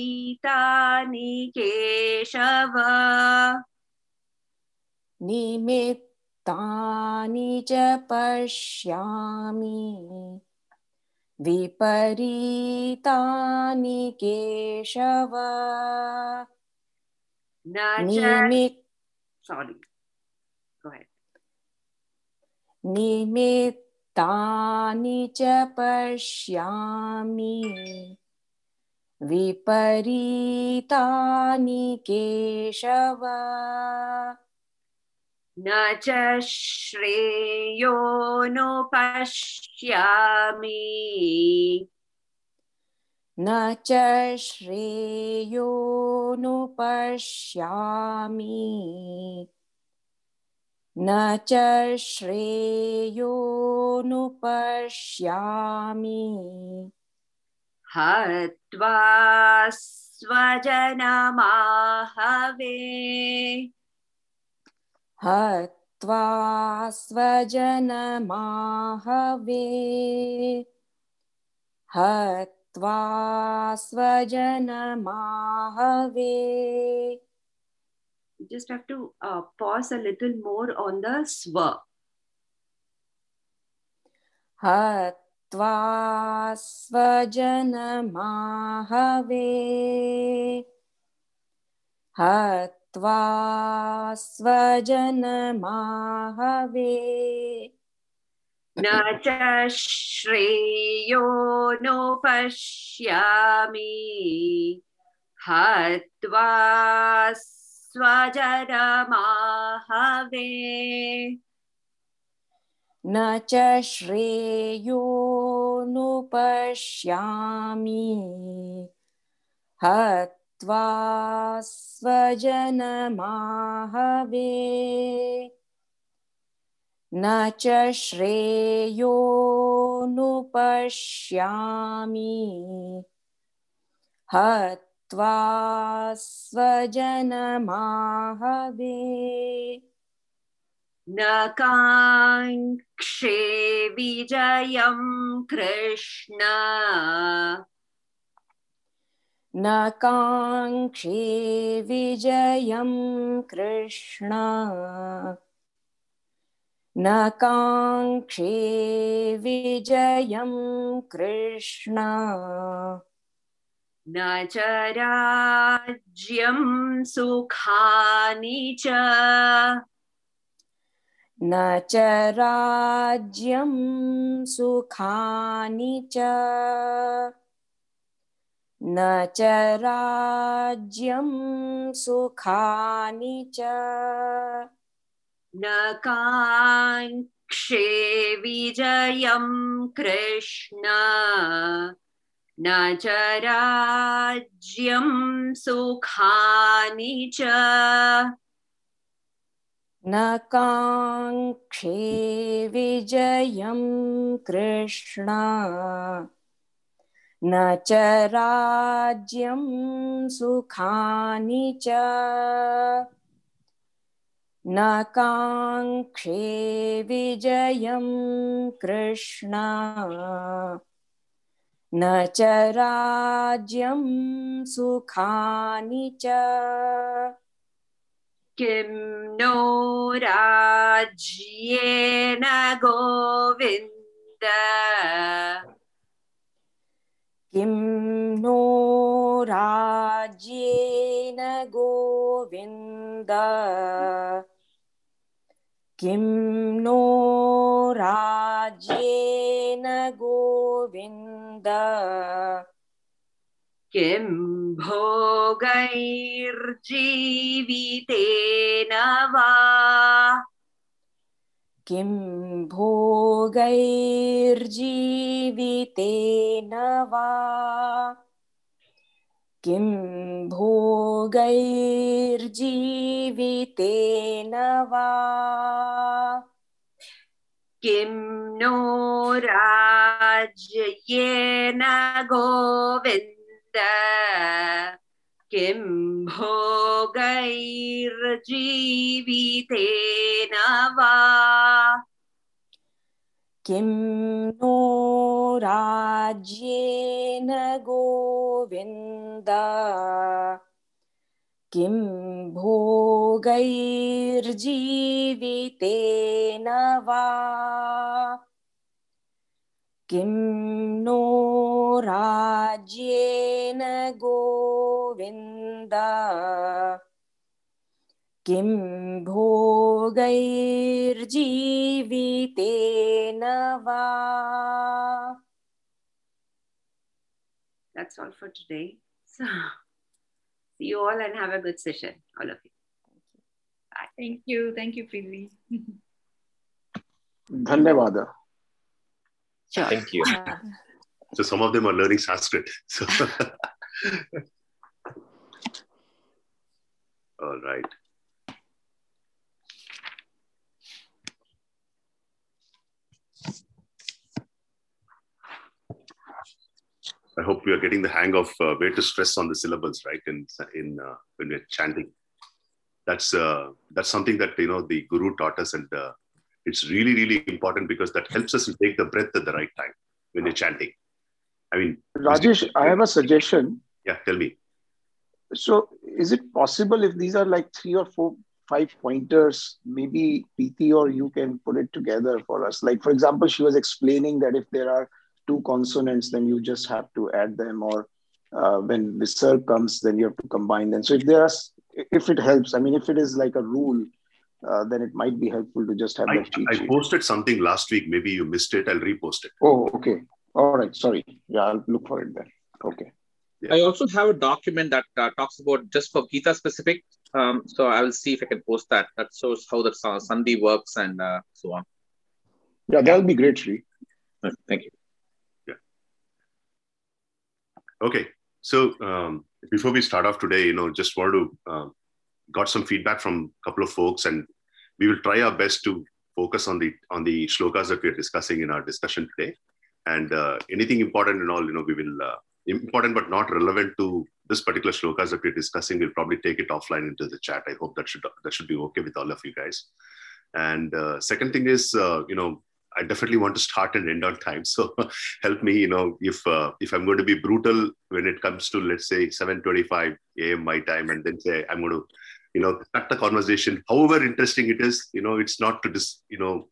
गीतानि केशव निमित्तानि च पश्यामि। विपरीतानि केशव। निमित्तानि च पश्यामि। विपरीतानि केशव। न च श्रेयो नोपश्यामि न च श्रेयो नोपश्यामि न च श्रेयो नोपश्यामि हत्वा स्वजनमाहवे हत्वा स्वजनमाहवे हत्वा स्वजनमाहवे just have to uh, pause a little more on the swa हत्वा स्वजनमाहवे। हत्वा स्वजनमाहवे। न च श्रेयोनुपश्यामि हत्वा स्वजनमाहवे। न च श्रेयोनुपश्यामि हत्वा स्वजनमाहवे। न च श्रेयोनुपश्यामि हत्वा स्वजनमाहवे। न काङ्क्षे विजयं कृष्ण। न काङ्क्षे विजयं कृष्ण। न काङ्क्षे विजयं कृष्ण। न च राज्यं सुखानि च। न च राज्यं सुखानि च। न च राज्यं सुखानि च। न काङ्क्षे विजयं कृष्ण। न च राज्यं सुखानि च। न काङ्क्षे विजयं कृष्ण। न च राज्यं सुखानि च। न काङ्क्षे विजयं कृष्ण। च राज्यं सुखानि च किं नो राज्येन गोविन्द किं नो राज्येन गोविन्द किं नो राज्येन गोविन्द किं भोगैर्जीवितेन वा? किं भोगैर्जीवितेन वा? किं भोगैर्जीवितेन वा? किं नो राज्येन गोविन्द किं भोगैर्जीवितेन वा? किं नो राज्येन गोविन्द? किं भोगैर्जीवितेन वा? किं नो राज्येन गोविन्द किं भोगैर्जीवितेन वा That's all for today. So, see you all and have a good session, all of you. Thank you. Thank you, Preeti. धन्यवाद Sure. Thank you. So some of them are learning Sanskrit. So all right. I hope we are getting the hang of uh, where to stress on the syllables, right? In in uh, when we're chanting, that's uh, that's something that you know the guru taught us, and uh, it's really really important because that helps us to take the breath at the right time when you're chanting. I mean, Rajesh, I have a suggestion. yeah. Tell me. So, is it possible if these are like three or four, five pointers, maybe PT or you can put it together for us? Like, for example, she was explaining that if there are two consonants, then you just have to add them, or uh, when visarg comes, then you have to combine them. So, if there are, if it helps, I mean, if it is like a rule, uh, then it might be helpful to just have I, that cheat I sheet. posted something last week. Maybe you missed it. I'll repost it. Oh, okay. All right. Sorry. Yeah, I'll look for it then. Okay. I also have a document that uh, talks about just for Gita specific. Um, so I will see if I can post that. That shows how the uh, Sandhi works and uh, so on. Yeah, that'll be great, Sri. Uh, Thank you. Yeah. Okay. So um, before we start off today, you know, just want to uh, got some feedback from a couple of folks, and we will try our best to focus on the on the shlokas that we are discussing in our discussion today. And uh, anything important and all, you know, we will uh, important but not relevant to this particular shlokas that we're discussing. We'll probably take it offline into the chat. I hope that should that should be okay with all of you guys. And uh, second thing is, uh, you know, I definitely want to start and end on time. So help me, you know, if uh, if I'm going to be brutal when it comes to let's say 7:25 a.m. my time, and then say I'm going to, you know, cut the conversation. However interesting it is, you know, it's not to dis, you know,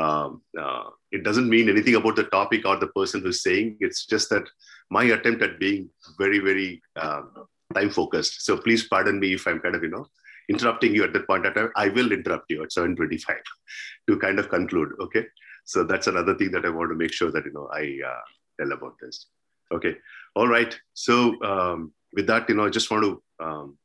um, uh, it doesn't mean anything about the topic or the person who's saying. It's just that my attempt at being very very um, time focused. So please pardon me if I'm kind of you know interrupting you at that point of time. I will interrupt you at 7:25 to kind of conclude. Okay so that's another thing that i want to make sure that you know i uh, tell about this okay all right so um, with that you know i just want to um,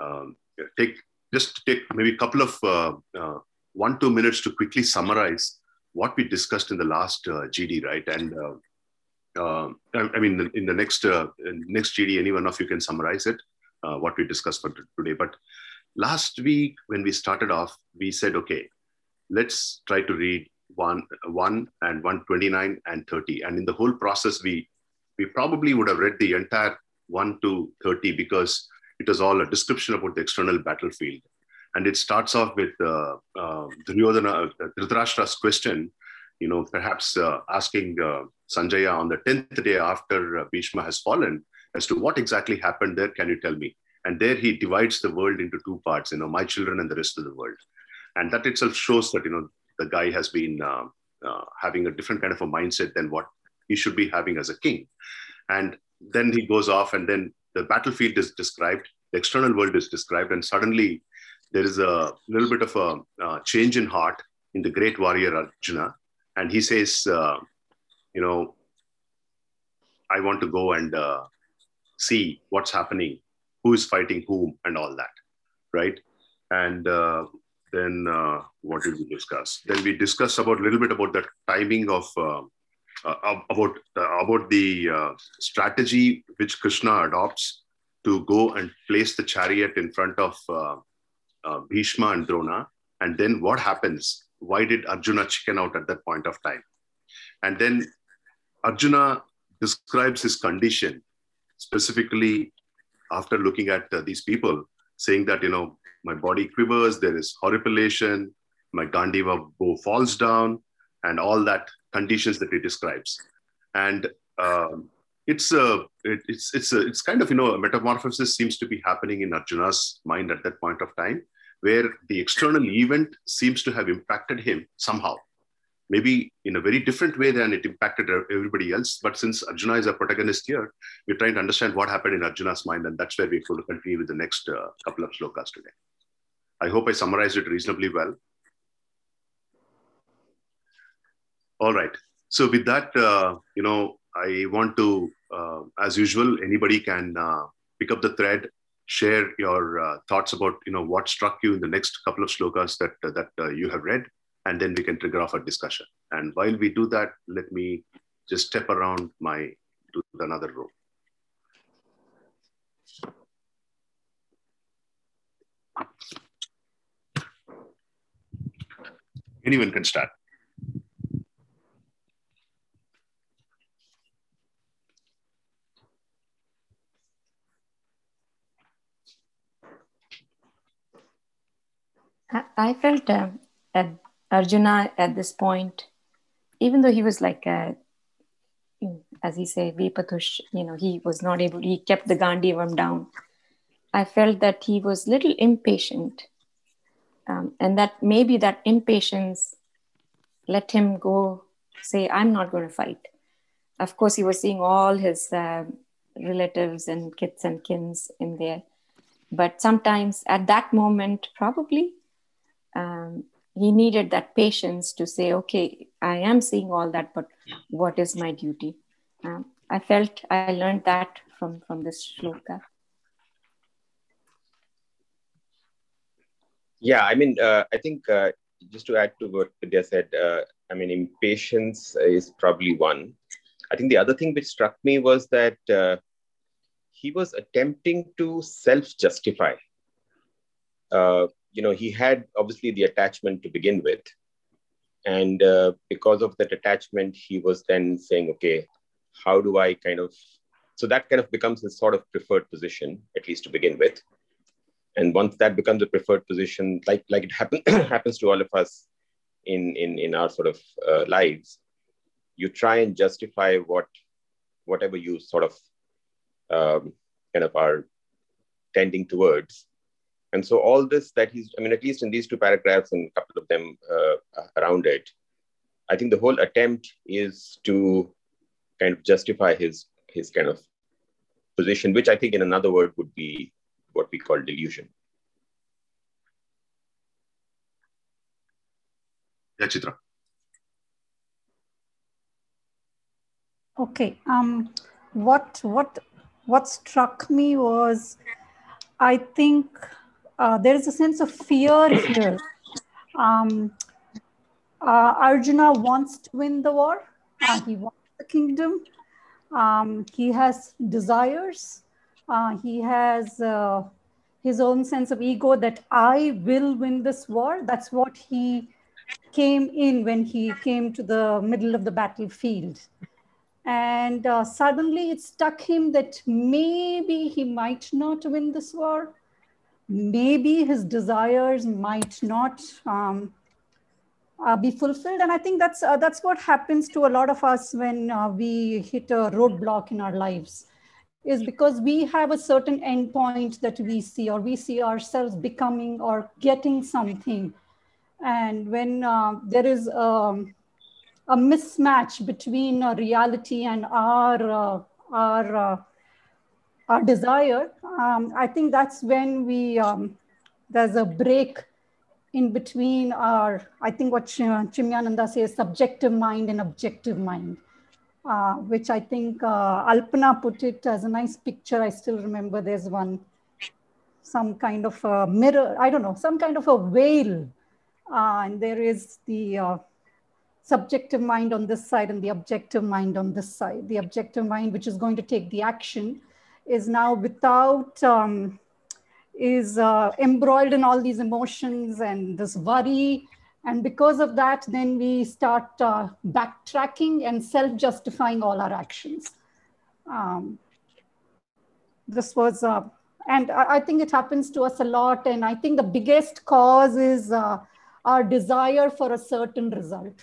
um, take just take maybe a couple of uh, uh, one two minutes to quickly summarize what we discussed in the last uh, gd right? And uh, uh, I, I mean in the next uh, next gd any one of you can summarize it what we discussed for today. But last week when we started off we said okay let's try to read 1, 1 and 129 and 30 and in the whole process we we probably would have read the entire 1 to 30 because it was all a description about the external battlefield and it starts off with uh, uh, Duryodhana, uh, Dhritarashtra's question, you know, perhaps uh, asking uh, Sanjaya on the 10th day after uh, Bhishma has fallen as to what exactly happened there, can you tell me? And there he divides the world into two parts, you know, my children and the rest of the world. And that itself shows that, you know, the guy has been uh, uh, having a different kind of a mindset than what he should be having as a king. And then he goes off, and then the battlefield is described, the external world is described, and suddenly there is a little bit of a uh, change in heart in the great warrior Arjuna. And he says, uh, you know, I want to go and uh, see what's happening, who is fighting whom, and all that, right? And uh, then uh, what did we discuss? Then we discussed about a little bit about the timing of uh, about about the strategy which Krishna adopts to go and place the chariot in front of uh, uh, Bhishma and Drona, and then what happens? Why did Arjuna chicken out at that point of time? And then Arjuna describes his condition specifically after looking at uh, these people, saying that you know my body quivers, there is horripilation, my Gandiva bow falls down, and all that conditions that he describes. And um, it's a it, it's it's a, it's kind of you know a metamorphosis seems to be happening in Arjuna's mind at that point of time, where the external event seems to have impacted him somehow, maybe in a very different way than it impacted everybody else. But since Arjuna is a protagonist here, we're trying to understand what happened in Arjuna's mind, and that's where we're going to continue with the next uh, couple of slokas today. I hope I summarized it reasonably well. All right. So with that, uh, you know, I want to, uh, as usual, anybody can uh, pick up the thread, share your uh, thoughts about, you know, what struck you in the next couple of slokas that that uh, you have read, and then we can trigger off a discussion. And while we do that, let me just step around my to another room. Anyone can start. I felt uh, at Arjuna at this point, even though he was like, a, as he say, Vipatush, you know, he was not able, he kept the Gandivam down. I felt that he was little impatient. Um, and that maybe that impatience let him go say, I'm not going to fight. Of course, he was seeing all his uh, relatives and kits and kins in there. But sometimes at that moment, probably um, he needed that patience to say, okay, I am seeing all that, but what is my duty? Um, I felt I learned that from, from this shloka. Yeah, I mean, uh, I think uh, just to add to what Vidya said, uh, I mean, impatience is probably one. I think the other thing which struck me was that uh, he was attempting to self justify. You know, he had obviously the attachment to begin with. And uh, because of that attachment, he was then saying, okay, how do I kind of, so that kind of becomes his sort of preferred position, at least to begin with. And once that becomes a preferred position, like, like it happen, happens to all of us in, in, in our sort of uh, lives, you try and justify what, whatever you sort of um, kind of are tending towards and so all this that he's, I mean, at least in these two paragraphs and a couple of them uh, around it, I think the whole attempt is to kind of justify his his kind of position, which I think in another word would be what we call delusion. Yeah, Chitra. Okay. Um, what what what struck me was, I think uh, there is a sense of fear here. Um, uh, Arjuna wants to win the war. Uh, he wants the kingdom. Um, he has desires. Uh, he has uh, his own sense of ego that I will win this war. That's what he came in when he came to the middle of the battlefield. And suddenly it struck him that maybe he might not win this war maybe his desires might not um, uh, be fulfilled. And I think that's, uh, that's what happens to a lot of us when uh, we hit a roadblock in our lives is because we have a certain endpoint that we see or we see ourselves becoming or getting something. And when uh, there is um, a mismatch between reality and our, uh, our uh, our desire, um, I think that's when we, um, there's a break in between our, I think what Chinmayananda says, subjective mind and objective mind, uh, which I think uh, Alpana put it as a nice picture. I still remember there's one, some kind of a mirror, I don't know, some kind of a veil. Uh, and there is the uh, subjective mind on this side and the objective mind on this side. The objective mind, which is going to take the action, is now without, um, is uh, embroiled in all these emotions and this worry. And because of that, then we start uh, backtracking and self justifying all our actions. Um, this was, uh, and I, I, think it happens to us a lot. And I think the biggest cause is uh, our desire for a certain result.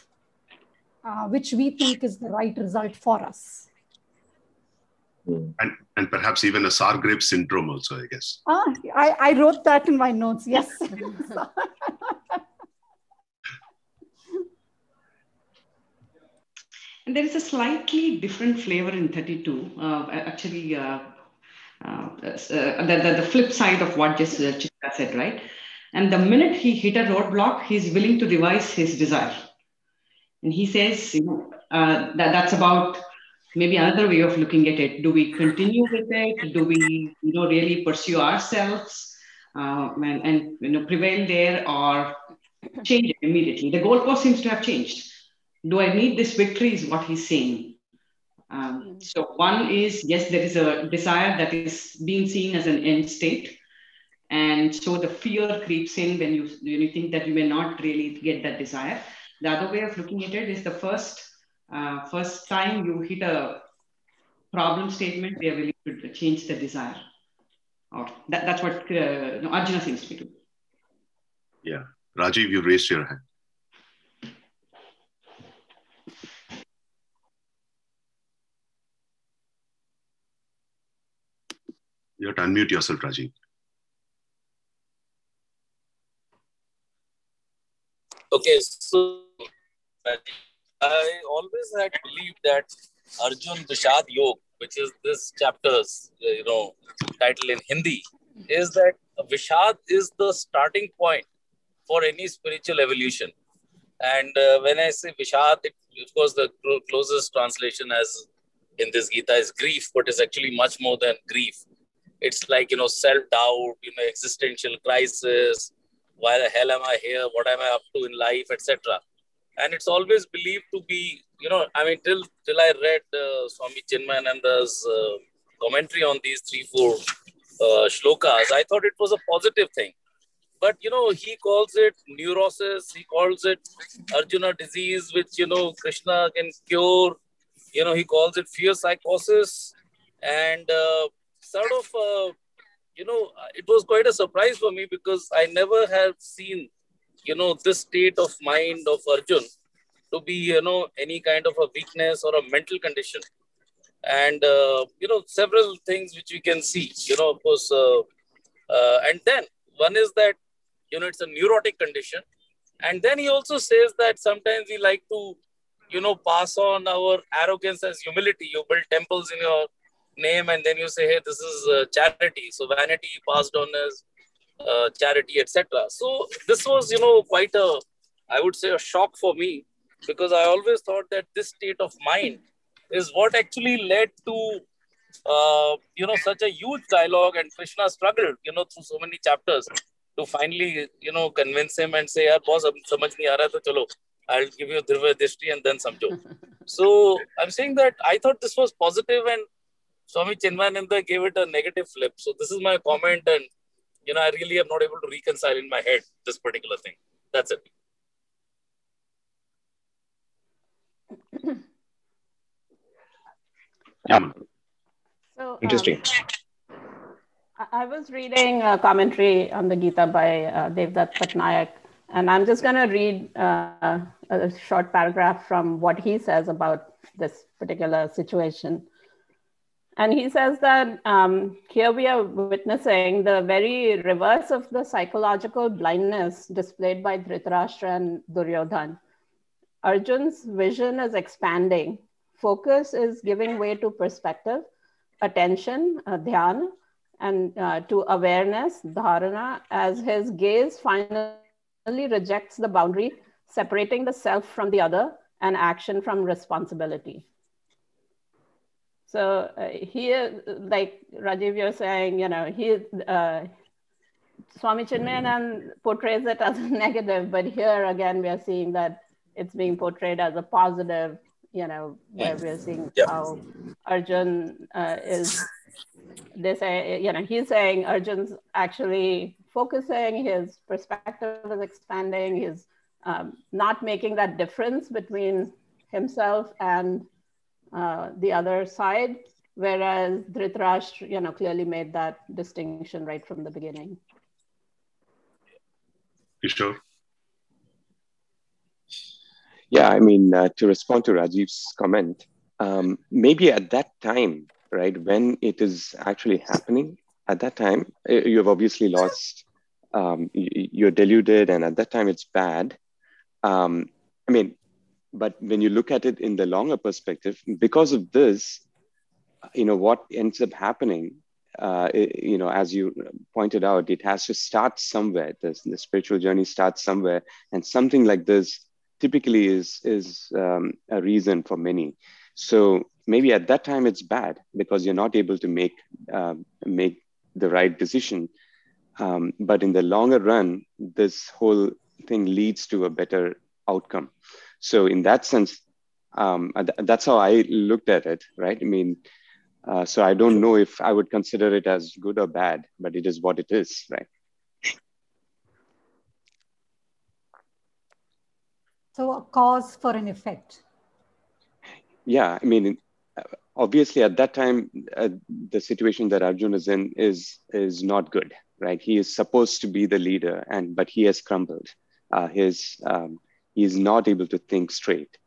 uh, which we think is the right result for us. And, and perhaps even a Sargrave syndrome also, I guess. Ah, I, I wrote that in my notes, yes. And there is a slightly different flavor in 32. Uh, actually, uh, uh, uh the, the, the, flip side of what just uh, Chitra said, right? And the minute he hit a roadblock, he's willing to revise his desire. And he says, you know, uh, that, that's about maybe another way of looking at it. Do we continue with it? Do we, you know, really pursue ourselves uh, and, and, you know, prevail there or change it immediately? The goalpost seems to have changed do I need this victory? Is what he's saying. Um, so one is yes, there is a desire that is being seen as an end state, and so the fear creeps in when you when you think that you may not really get that desire. The other way of looking at it is the first uh, first time you hit a problem statement, they are willing to change the desire. Or that, that's what uh, Arjuna seems to be doing. Yeah, Rajiv, you raised your hand. You have to unmute yourself, Rajiv. Okay, so I always had believed that Arjun Vishad Yog, which is this chapter's you know title in Hindi, is that Vishad is the starting point for any spiritual evolution. And uh, when I say Vishad, it, of course, the closest translation as in this Gita is grief, but it's actually much more than grief. It's like you know self-doubt you know existential crisis why the hell am i here? What am i up to in life etc and it's always believed to be you know i mean till till i read uh, swami chinmayananda's uh, commentary on these three four uh, shlokas i thought it was a positive thing. But you know he calls it neurosis he calls it arjuna disease which you know krishna can cure. You know he calls it fear psychosis. And uh, sort of, uh, you know, it was quite a surprise for me because I never have seen, you know, this state of mind of Arjun to be, you know, any kind of a weakness or a mental condition. And, uh, you know, several things which we can see, you know, of course. Uh, uh, and then one is that, you know, it's a neurotic condition. And then he also says that sometimes we like to, you know, pass on our arrogance as humility. You build temples in your name and then you say hey this is uh, charity so vanity passed on as uh, charity etc so this was you know quite a i would say a shock for me because i always thought that this state of mind is what actually led to uh, you know such a huge dialogue and krishna struggled you know through so many chapters to finally you know convince him and say yaar boss ab samajh nahi aa raha to chalo i'll give you dirva dishti and then samjho so i'm saying that i thought this was positive and Swami Chinmayananda gave it a negative flip. So this is my comment, and you know, I really am not able to reconcile in my head this particular thing. That's it. Yeah. So, Interesting. Um, I was reading a commentary on the Gita by uh, Devdutt Pattanaik, and I'm just going to read uh, a short paragraph from what he says about this particular situation. And he says that um, here we are witnessing the very reverse of the psychological blindness displayed by Dhritarashtra and Duryodhan. Arjun's vision is expanding, focus is giving way to perspective, attention, uh, dhyana, and uh, to awareness, dharana, as his gaze finally rejects the boundary separating the self from the other and action from responsibility. So uh, here, like Rajiv, you're saying, you know, he, uh, Swami Chinmayanand portrays it as a negative, but here again, we are seeing that it's being portrayed as a positive, you know, where we're seeing yep. how Arjun uh, is, they say, you know, he's saying Arjun's actually focusing, his perspective is expanding, he's um, not making that difference between himself and uh, the other side, whereas Dhritarashtra, you know, clearly made that distinction right from the beginning. You sure? Yeah, I mean, uh, to respond to Rajiv's comment, um, maybe at that time, right, when it is actually happening, at that time, you have obviously lost, um, you're deluded, and at that time it's bad. Um, I mean, but when you look at it in the longer perspective, because of this, you know, what ends up happening, uh, it, you know, as you pointed out, it has to start somewhere. The, the spiritual journey starts somewhere, and something like this typically is is um, a reason for many. So maybe at that time it's bad because you're not able to make uh, make the right decision. Um, but in the longer run, this whole thing leads to a better outcome. So in that sense, um, that's how I looked at it, right? I mean, uh, so I don't know if I would consider it as good or bad, but it is what it is, right? So a cause for an effect. Yeah, I mean, obviously at that time, uh, the situation that Arjun is in is is not good, right? He is supposed to be the leader, and but he has crumbled. Uh, his um, is not able to think straight.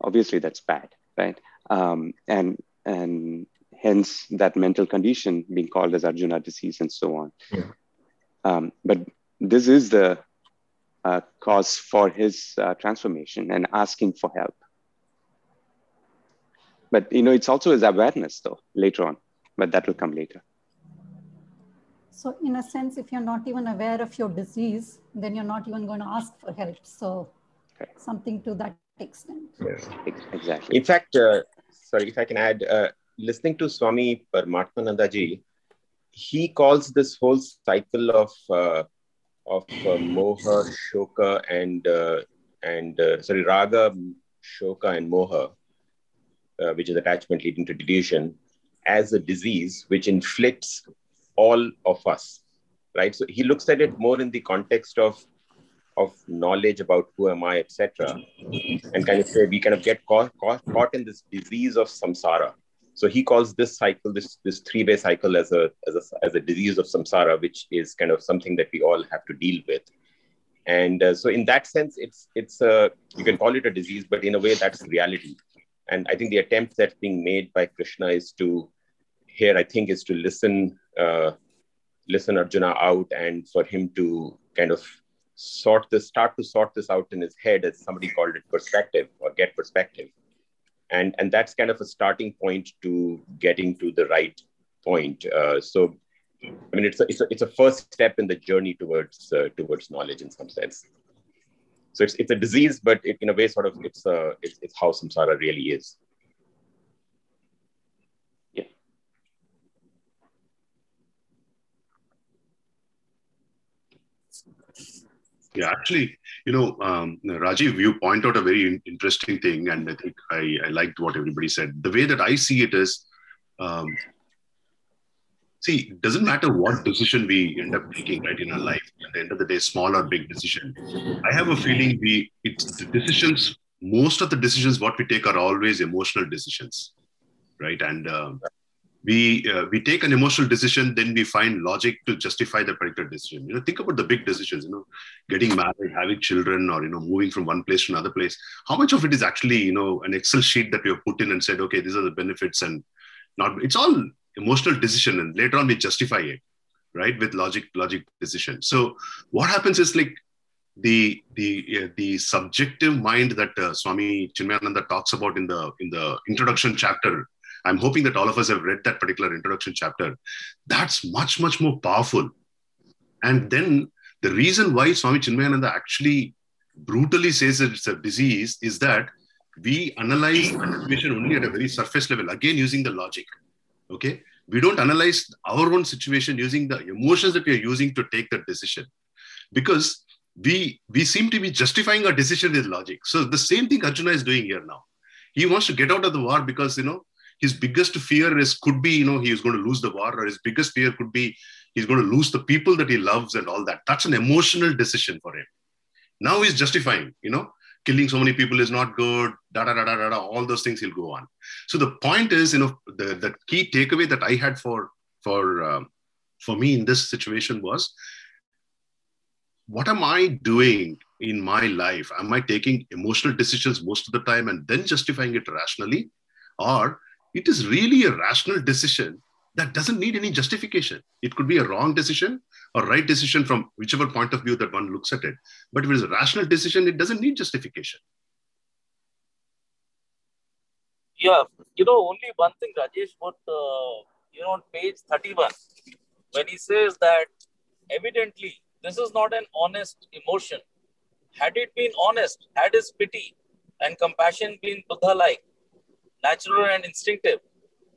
Obviously, that's bad, right? Um, and and hence that mental condition being called as Arjuna disease and so on. Yeah. Um, but this is the uh, cause for his uh, transformation and asking for help. But you know, it's also his awareness though later on, but that will come later. So in a sense, if you're not even aware of your disease, then you're not even going to ask for help. So okay. Something to that extent. Yes, exactly. In fact, uh, sorry, if I can add, uh, listening to Swami Paramatmanandaji, he calls this whole cycle of uh, of uh, moha, shoka, and uh, and uh, sorry, raga, shoka, and moha, uh, which is attachment leading to delusion, as a disease which inflicts all of us, right? So he looks at it more in the context of of knowledge about who am I, etc., and kind of say we kind of get caught, caught, caught in this disease of samsara, so he calls this cycle, this this three-way cycle, as a, as a as a disease of samsara, which is kind of something that we all have to deal with. And uh, so, in that sense, it's it's a you can call it a disease, but in a way, that's reality. And I think the attempt that's being made by Krishna is to here, I think, is to listen uh, listen Arjuna out and for him to kind of sort this, start to sort this out in his head, as somebody called it, perspective or get perspective. And and that's kind of a starting point to getting to the right point. Uh, so i mean it's a, it's a, it's a first step in the journey towards uh, towards knowledge in some sense. So it's, it's a disease but it, in a way sort of it's uh it's, it's how samsara really is Yeah, actually, you know, um, Rajiv, you point out a very interesting thing, and I think I, I liked what everybody said. The way that I see it is, um, see, it doesn't matter what decision we end up making, right, in our life. At the end of the day, small or big decision. I have a feeling we it's the decisions. Most of the decisions what we take are always emotional decisions, right? And uh, we uh, we take an emotional decision then we find logic to justify the particular decision. You know think about the big decisions you know getting married having children or you know moving from one place to another place. How much of it is actually you know an excel sheet that we have put in and said okay these are the benefits and not it's all emotional decision and later on we justify it right with logic logic decision. So what happens is like the the uh, the subjective mind that uh, swami chinmayananda talks about in the in the introduction chapter I'm hoping that all of us have read that particular introduction chapter. That's much, much more powerful. And then the reason why Swami Chinmayananda actually brutally says that it's a disease is that we analyze situation only at a very surface level, again, using the logic. Okay. We don't analyze our own situation using the emotions that we are using to take that decision. Because we we seem to be justifying our decision with logic. So the same thing Arjuna is doing here now. He wants to get out of the war because you know his biggest fear is could be you know he is going to lose the war or his biggest fear could be he's going to lose the people that he loves and all that that's an emotional decision for him now he's justifying you know killing so many people is not good da da da da da, all those things he'll go on so the point is you know the, the key takeaway that i had for for uh, for me in this situation was what am i doing in my life? Am I taking emotional decisions most of the time and then justifying it rationally? Or it is really a rational decision that doesn't need any justification. It could be a wrong decision or right decision from whichever point of view that one looks at it. But if it is a rational decision, it doesn't need justification. Yeah, you know, only one thing, Rajesh, what, uh, you know, on page 31, when he says that evidently this is not an honest emotion. Had it been honest, had his pity and compassion been Buddha like, natural and instinctive,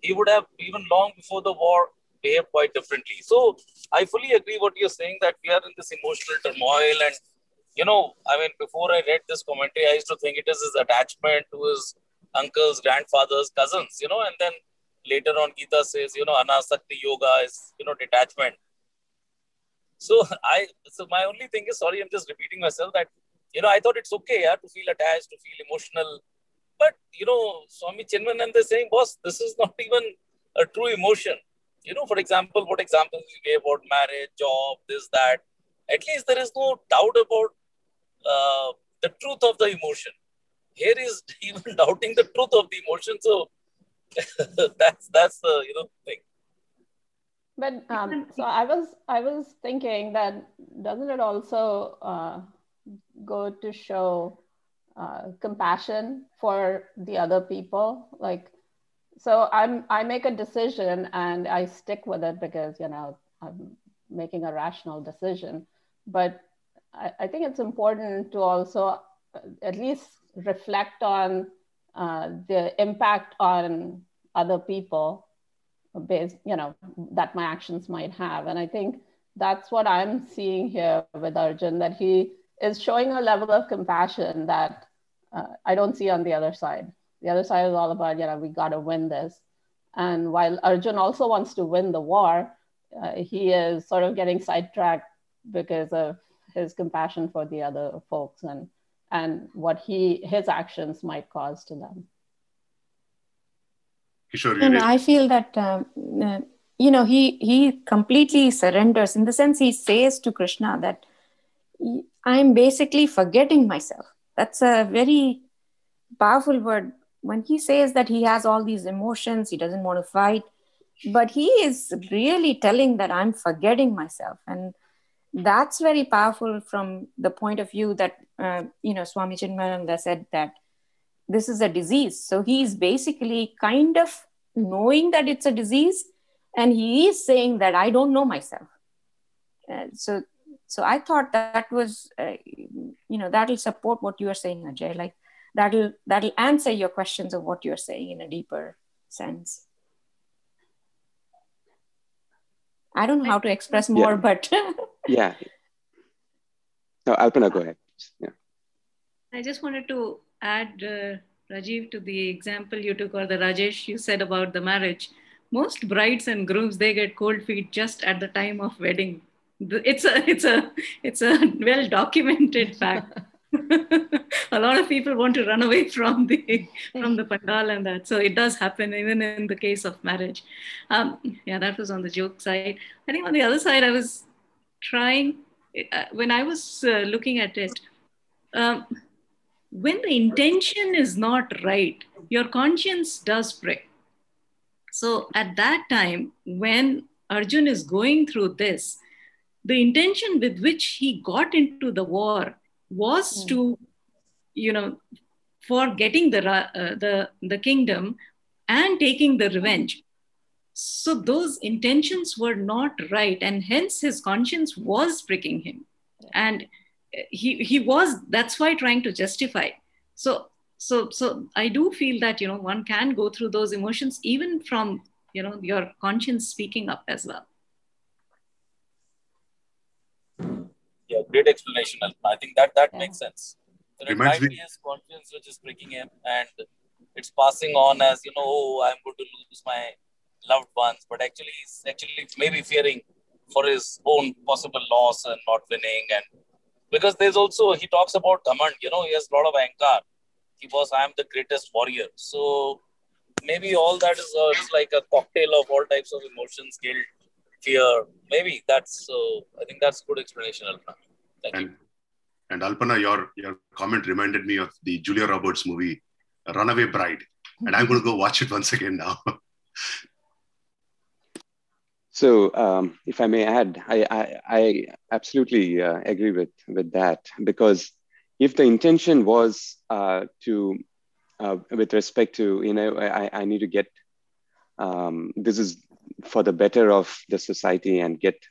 he would have, even long before the war, behaved quite differently. So I fully agree what you're saying that we are in this emotional turmoil. And, you know, I mean, before I read this commentary, I used to think it is his attachment to his uncles, grandfathers, cousins, you know, and then later on Gita says, you know, Anasakti yoga is, you know, detachment. So I, so my only thing is, sorry, I'm just repeating myself that, you know, I thought it's okay, yeah, to feel attached, to feel emotional. But, you know, Swami Chinmayananda is saying, boss, this is not even a true emotion. You know, for example, what examples you gave about marriage, job, this, that. At least there is no doubt about uh, the truth of the emotion. Here is even doubting the truth of the emotion. So that's that's the you know thing. But um, so I was I was thinking that doesn't it also uh, go to show uh, compassion for the other people? Like, so I'm I make a decision and I stick with it because you know I'm making a rational decision. But I, I think it's important to also uh, at least reflect on uh, the impact on other people based you know that my actions might have and i think that's what i'm seeing here with arjun that he is showing a level of compassion that uh, i don't see on the other side. The other side is all about you know we got to win this. And while arjun also wants to win the war uh, he is sort of getting sidetracked because of his compassion for the other folks and and what he his actions might cause to them. Kishore, and I feel that um, uh, you know he he completely surrenders in the sense he says to Krishna that I'm basically forgetting myself. That's a very powerful word. When he says that he has all these emotions, he doesn't want to fight, but he is really telling that I'm forgetting myself, and that's very powerful from the point of view that uh, you know Swami Chinmayananda said that this is a disease. So he's basically kind of knowing that it's a disease, and he is saying that I don't know myself. Uh, so, so I thought that was, uh, you know, that'll support what you are saying, Ajay. Like that'll that'll answer your questions of what you're saying in a deeper sense. I don't know how to express more, Yeah. but Yeah. No, Alpana, go ahead. Yeah. I just wanted to add, uh, Rajiv, to the example you took or the Rajesh you said about the marriage. Most brides and grooms they get cold feet just at the time of wedding. It's a it's a it's a well documented fact. a lot of people want to run away from the from the pandal and that. So it does happen even in the case of marriage. Um, yeah, that was on the joke side. I think on the other side, I was trying uh, when I was uh, looking at it. Um, when the intention is not right, your conscience does prick. So at that time, when Arjun is going through this, the intention with which he got into the war was to, you know, for getting the uh, the the kingdom and taking the revenge. So those intentions were not right, and hence his conscience was pricking him, and he he was that's why trying to justify. So so so I do feel that you know one can go through those emotions even from you know your conscience speaking up as well. Yeah, great explanation. I think that that makes sense. So it Reminds might be his conscience which is breaking him, and it's passing on as you know, oh, I'm going to lose my loved ones, but actually, he's actually maybe fearing for his own possible loss and not winning, and because there's also he talks about command. You know, he has a lot of anger. He was, I am the greatest warrior. So maybe all that is uh, it's like a cocktail of all types of emotions, guilt, fear. Maybe that's so. I think that's good explanation, Alpana. Thank you. and And Alpana, your your comment reminded me of the Julia Roberts movie, Runaway Bride, and I'm going to go watch it once again now. So, um, if I may add, I, I, I absolutely uh, agree with, with that because if the intention was uh, to, uh, with respect to, you know, I, I need to get, um, this is for the better of the society and get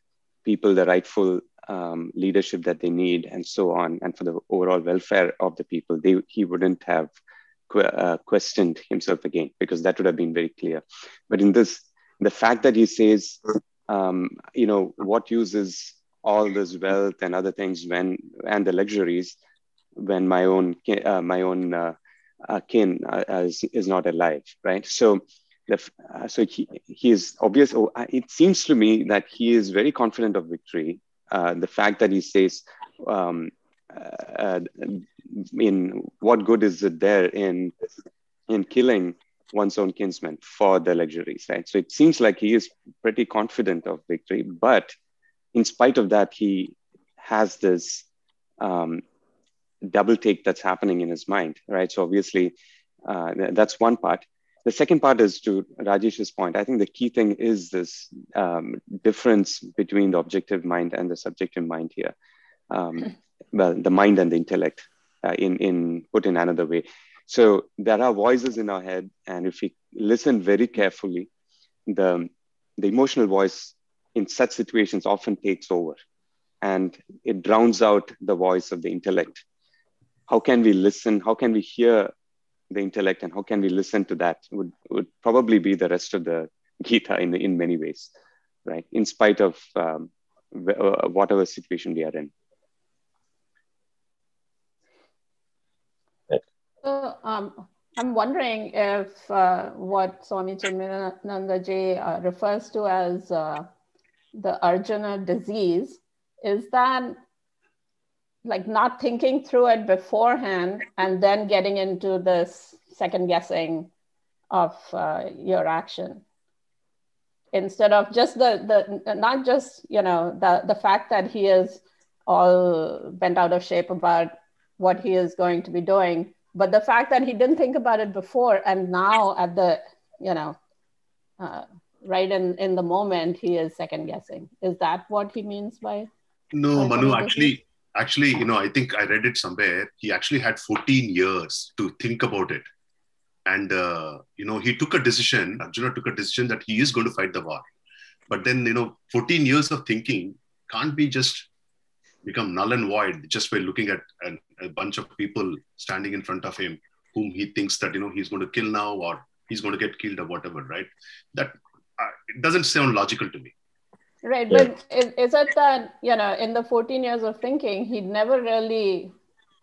people the rightful um, leadership that they need and so on, and for the overall welfare of the people, they, he wouldn't have uh, questioned himself again because that would have been very clear. But in this, the fact that he says, um, you know, what uses all this wealth and other things when and the luxuries when my own uh, my own uh, uh, kin uh, is, is not alive, right? So, the, uh, so he, he is obvious. Oh, it seems to me that he is very confident of victory. Uh, the fact that he says, um, uh, in what good is it there in in killing one's own kinsman for the luxuries, right? So it seems like he is pretty confident of victory, but in spite of that, he has this um, double take that's happening in his mind, right? So obviously, uh, that's one part. The second part is to Rajesh's point. I think the key thing is this um, difference between the objective mind and the subjective mind here. Um, well, the mind and the intellect, uh, in in put in another way. So there are voices in our head, and if we listen very carefully, the, the emotional voice in such situations often takes over and it drowns out the voice of the intellect. How can we listen? How can we hear the intellect and how can we listen to that would, would probably be the rest of the Gita in, in many ways, right? In spite of um, uh, whatever situation we are in. So um, I'm wondering if uh, what Swami Chinmayanandaji uh, refers to as uh, the Arjuna disease, is that like not thinking through it beforehand and then getting into this second guessing of uh, your action. Instead of just the the not just you know the the fact that he is all bent out of shape about what he is going to be doing but the fact that he didn't think about it before and now at the you know uh, right in in the moment he is second guessing. Is that what he means by no manu actually actually you know i think i read it somewhere. He actually had 14 years to think about it. And uh, you know he took a decision arjuna took a decision that he is going to fight the war. But then you know 14 years of thinking can't be just become null and void just by looking at a, bunch of people standing in front of him whom he thinks that you know he's going to kill now or he's going to get killed or whatever right? That uh, it doesn't sound logical to me right yeah. but is, is it that you know in the 14 years of thinking he never really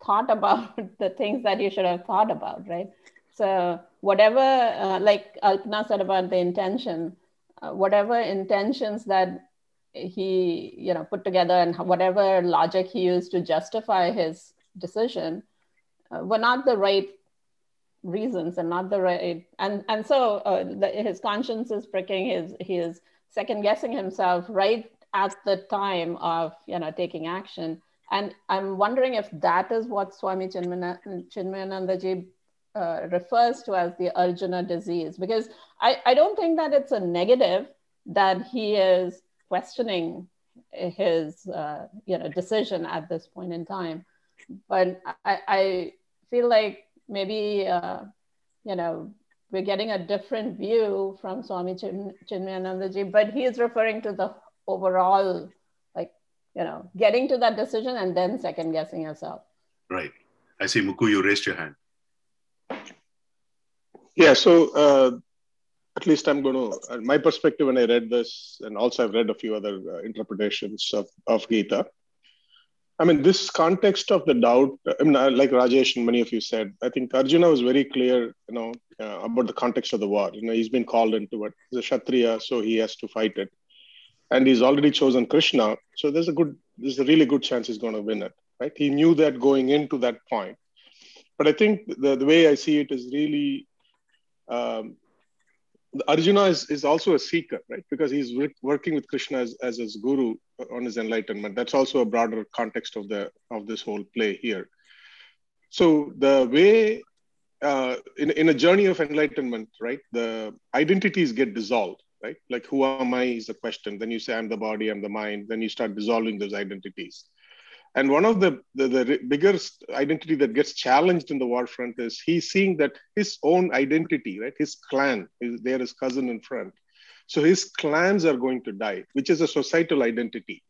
thought about the things that you should have thought about right so whatever uh, like Alpna said about the intention uh, whatever intentions that he you know put together and whatever logic he used to justify his decision uh, were not the right reasons and not the right and and so uh, the, his conscience is pricking his he is second guessing himself right at the time of you know taking action. And i'm wondering if that is what swami chinmayanandaji uh, refers to as the arjuna disease because I, I don't think that it's a negative that he is questioning his uh, you know decision at this point in time. But i, I feel like maybe uh, you know we're getting a different view from swami Chin, chinmayanandaji but he is referring to the overall like you know getting to that decision and then second guessing yourself. Right. I see muku you raised your hand. Yeah so uh, at least I'm going to, uh, my perspective when I read this, and also I've read a few other uh, interpretations of, of Gita. I mean, this context of the doubt, I mean, uh, like Rajesh and many of you said, I think Arjuna was very clear, you know, uh, about the context of the war. You know, he's been called into it. He's a Kshatriya, so he has to fight it. And he's already chosen Krishna. So there's a good, there's a really good chance he's going to win it, right? He knew that going into that point. But I think the, the way I see it is really um, Arjuna is, is also a seeker, right? Because he's working with Krishna as, as his guru on his enlightenment. That's also a broader context of the of this whole play here. So the way uh, in, in a journey of enlightenment, right, the identities get dissolved, right? Like who am I is the question. Then you say I'm the body, I'm the mind. Then you start dissolving those identities. And one of the, the, the biggest identity that gets challenged in the war front is he's seeing that his own identity, right? His clan is there, his cousin in front. So his clans are going to die, which is a societal identity,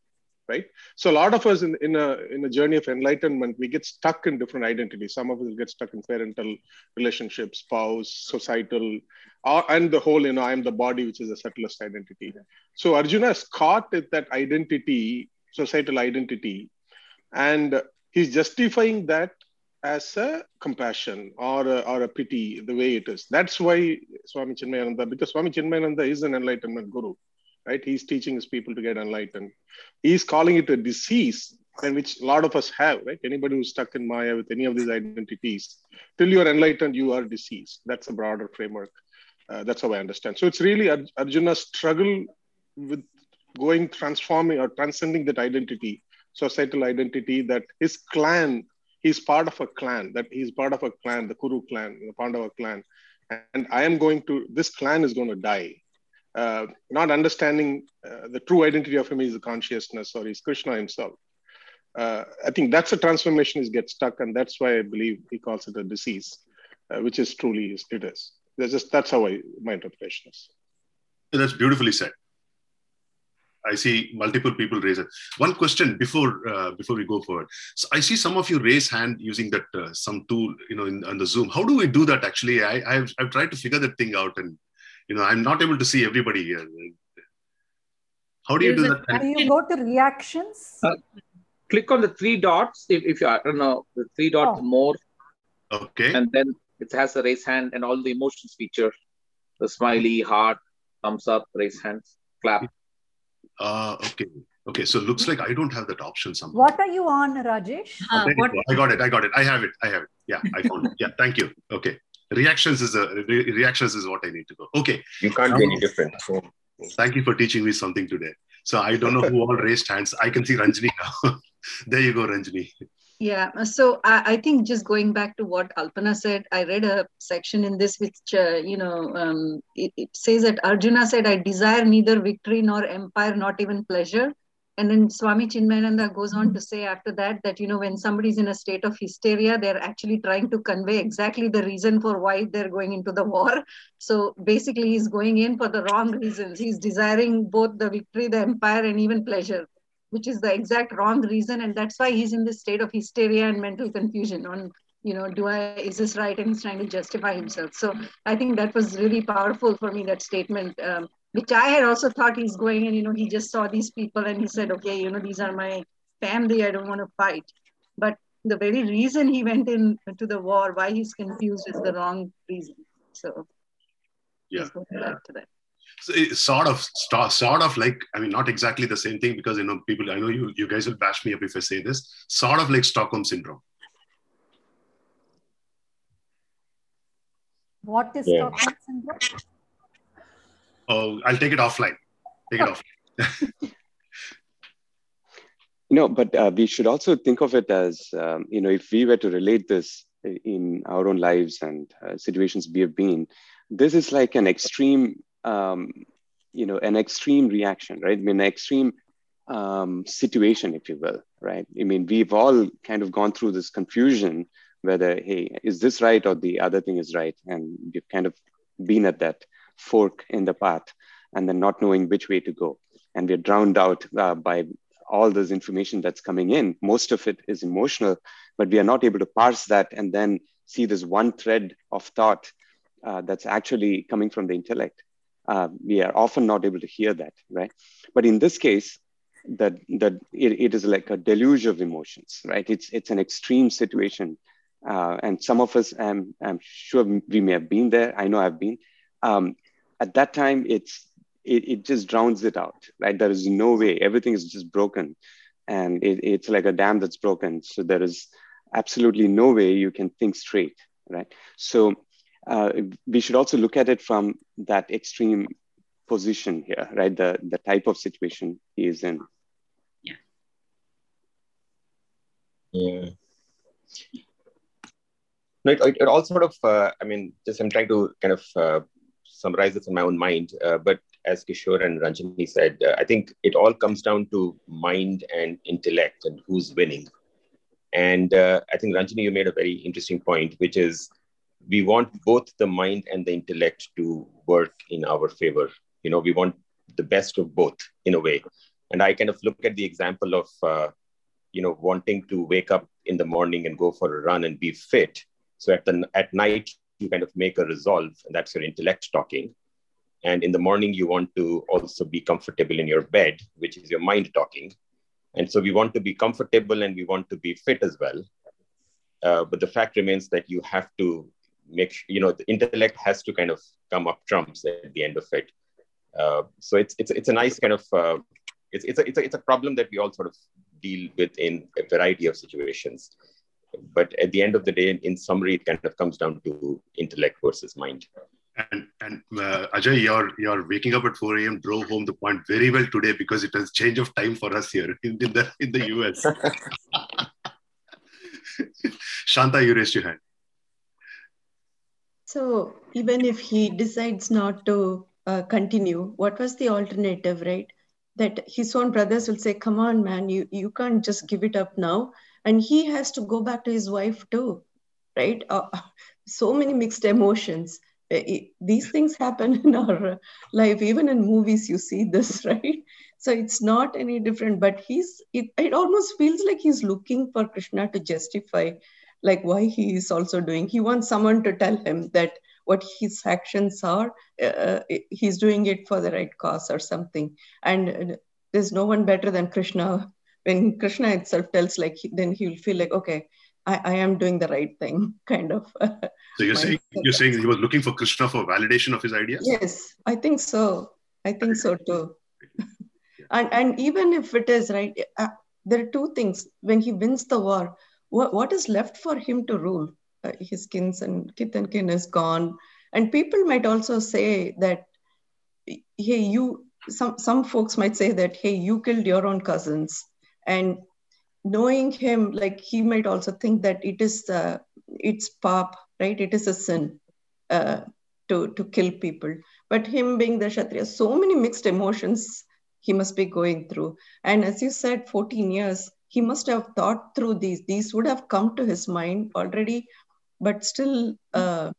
right? So a lot of us in, in, a, in a journey of enlightenment, we get stuck in different identities. Some of us get stuck in parental relationships, spouse, societal, uh, and the whole, you know, I'm the body, which is a subtlest identity. So Arjuna is caught in that identity, societal identity, and he's justifying that as a compassion or a, or a pity the way it is. That's why swami chinmayananda because swami chinmayananda is an enlightenment guru right? He's teaching his people to get enlightened. He's calling it a disease and which a lot of us have right? Anybody who's stuck in maya with any of these identities till you're enlightened you are diseased. That's a broader framework. Uh, that's how i understand. So it's really arjuna's struggle with going transforming or transcending that identity societal identity that his clan, he's part of a clan, that he's part of a clan, the Kuru clan, the Pandava clan. And I am going to, this clan is going to die. Uh, not understanding uh, the true identity of him is the consciousness or is Krishna himself. Uh, I think that's a transformation is get stuck, and that's why I believe he calls it a disease, uh, which is truly it is. That's just that's how I my interpretation is. That's beautifully said. I see multiple people raise it. One question before uh, before we go forward. So I see some of you raise hand using that uh, some tool, you know, in, on the Zoom. How do we do that? Actually, I, I've I've tried to figure that thing out, and you know, I'm not able to see everybody here. How do you do that? Can you go to reactions? Uh, click on the three dots if, if you are, I don't know, the three dots oh. more. Okay. And then it has a raise hand and all the emotions feature the smiley, heart, thumbs up, raise hands, clap. Uh, okay. Okay. So it looks like I don't have that option somehow. What are you on, Rajesh? Uh, what... I got it. I got it. I have it. I have it. Yeah, I found it. Yeah. Thank you. Okay. Reactions is a re- reactions is what I need to go. Okay. You can't be any different. So. Thank you for teaching me something today. So I don't know who all raised hands. I can see Ranjini now. there you go, Ranjini. Yeah, so I, I, think just going back to what Alpana said, I read a section in this which, uh, you know, um, it, it, says that Arjuna said, I desire neither victory nor empire, not even pleasure. And then Swami Chinmayananda goes on to say after that, that, you know, when somebody's in a state of hysteria, they're actually trying to convey exactly the reason for why they're going into the war. So basically, he's going in for the wrong reasons. He's desiring both the victory, the empire, and even pleasure which is the exact wrong reason and that's why he's in this state of hysteria and mental confusion on you know do i is this right? And he's trying to justify himself. So i think that was really powerful for me that statement um, which i had also thought he's going and you know he just saw these people and he said okay you know these are my family i don't want to fight. But the very reason he went in to the war why he's confused is the wrong reason. So yeah, yeah. to that sort of sort of like i mean not exactly the same thing because you know people i know you you guys will bash me up if i say this. Sort of like stockholm syndrome. What is yeah. stockholm syndrome? Oh i'll take it offline. Take it offline. No but uh, we should also think of it as um, you know if we were to relate this in our own lives and uh, situations we have been this is like an extreme um, you know, an extreme reaction, right? I mean, an extreme um, situation, if you will, right? I mean, we've all kind of gone through this confusion whether, hey, is this right or the other thing is right? And we've kind of been at that fork in the path and then not knowing which way to go. And we're drowned out uh, by all this information that's coming in. Most of it is emotional, but we are not able to parse that and then see this one thread of thought uh, that's actually coming from the intellect uh, we are often not able to hear that, right? But in this case, that that it, it is like a deluge of emotions, right? It's it's an extreme situation, uh, and some of us, I'm I'm sure we may have been there. I know I've been. Um, at that time, it's it, it just drowns it out, right? There is no way. Everything is just broken, and it, it's like a dam that's broken. So there is absolutely no way you can think straight, right? So uh, we should also look at it from that extreme position here, right? The the type of situation he is in. Yeah. Yeah. No, it, it, all sort of, uh, I mean, just I'm trying to kind of uh, summarize this in my own mind. Uh, but as Kishore and Ranjani said, uh, I think it all comes down to mind and intellect and who's winning. And uh, I think Ranjani, you made a very interesting point, which is we want both the mind and the intellect to work in our favor. You know, we want the best of both in a way. And I kind of look at the example of, uh, you know, wanting to wake up in the morning and go for a run and be fit so at the at night you kind of make a resolve, and that's your intellect talking. And in the morning you want to also be comfortable in your bed, which is your mind talking. And so we want to be comfortable and we want to be fit as well. Uh, but the fact remains that you have to make you know the intellect has to kind of come up trumps at the end of it. Uh, so it's it's it's a nice kind of uh, it's it's a, it's a it's a problem that we all sort of deal with in a variety of situations but at the end of the day, in summary, it kind of comes down to intellect versus mind. And and uh, Ajay, your your waking up at 4 a.m. drove home the point very well today because it has change of time for us here in, in the in the US. Shanta, you raised your hand. So even if he decides not to uh, continue, what was the alternative, right? That his own brothers will say, "Come on, man, you you can't just give it up now." and he has to go back to his wife too right uh, so many mixed emotions these things happen in our life even in movies you see this right so it's not any different but he's it, it almost feels like he's looking for krishna to justify like why he is also doing he wants someone to tell him that what his actions are uh, uh he's doing it for the right cause or something. And uh, there's no one better than krishna. When krishna itself tells like then he'll feel like okay I, I am doing the right thing kind of. So you're saying you're saying he was looking for krishna for validation of his ideas? Yes i think so. I think so too. And and even if it is right uh, there are two things. When he wins the war what, what is left for him to rule? Uh, his kins and kith and kin is gone. And people might also say that hey you some some folks might say that hey you killed your own cousins. And knowing him like he might also think that it is uh, it's paap right? It is a sin uh, to to kill people. But him being the kshatriya so many mixed emotions he must be going through. And as you said 14 years he must have thought through these these would have come to his mind already but still uh,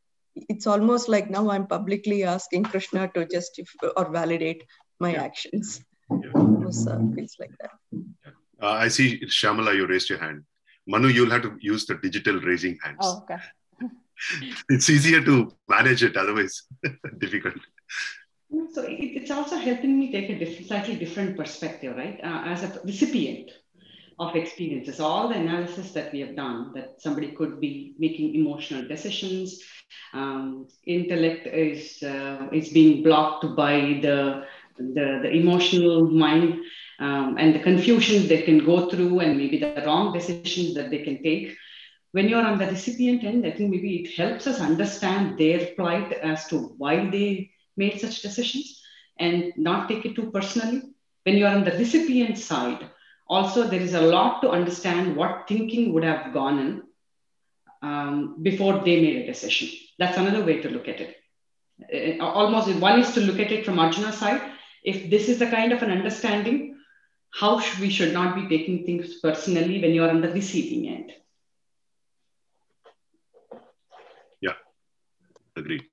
it's almost like now i'm publicly asking krishna to justify or validate my actions yeah. almost uh, feels like that yeah. Uh, I see Shamala, you raised your hand. Manu, you'll have to use the digital raising hands. Oh, okay. it's easier to manage it, otherwise difficult. So it's also helping me take a different, slightly different perspective, right? Uh, as a recipient of experiences, all the analysis that we have done, that somebody could be making emotional decisions, um, intellect is uh, is being blocked by the the, the emotional mind um, and the confusion they can go through and maybe the wrong decisions that they can take. When you're on the recipient end, I think maybe it helps us understand their plight as to why they made such decisions and not take it too personally. When you're on the recipient side, also there is a lot to understand what thinking would have gone in um, before they made a decision. That's another way to look at it. Uh, almost one is to look at it from Arjuna's side. If this is the kind of an understanding, how we should not be taking things personally when you're on the receiving end. Yeah, agreed.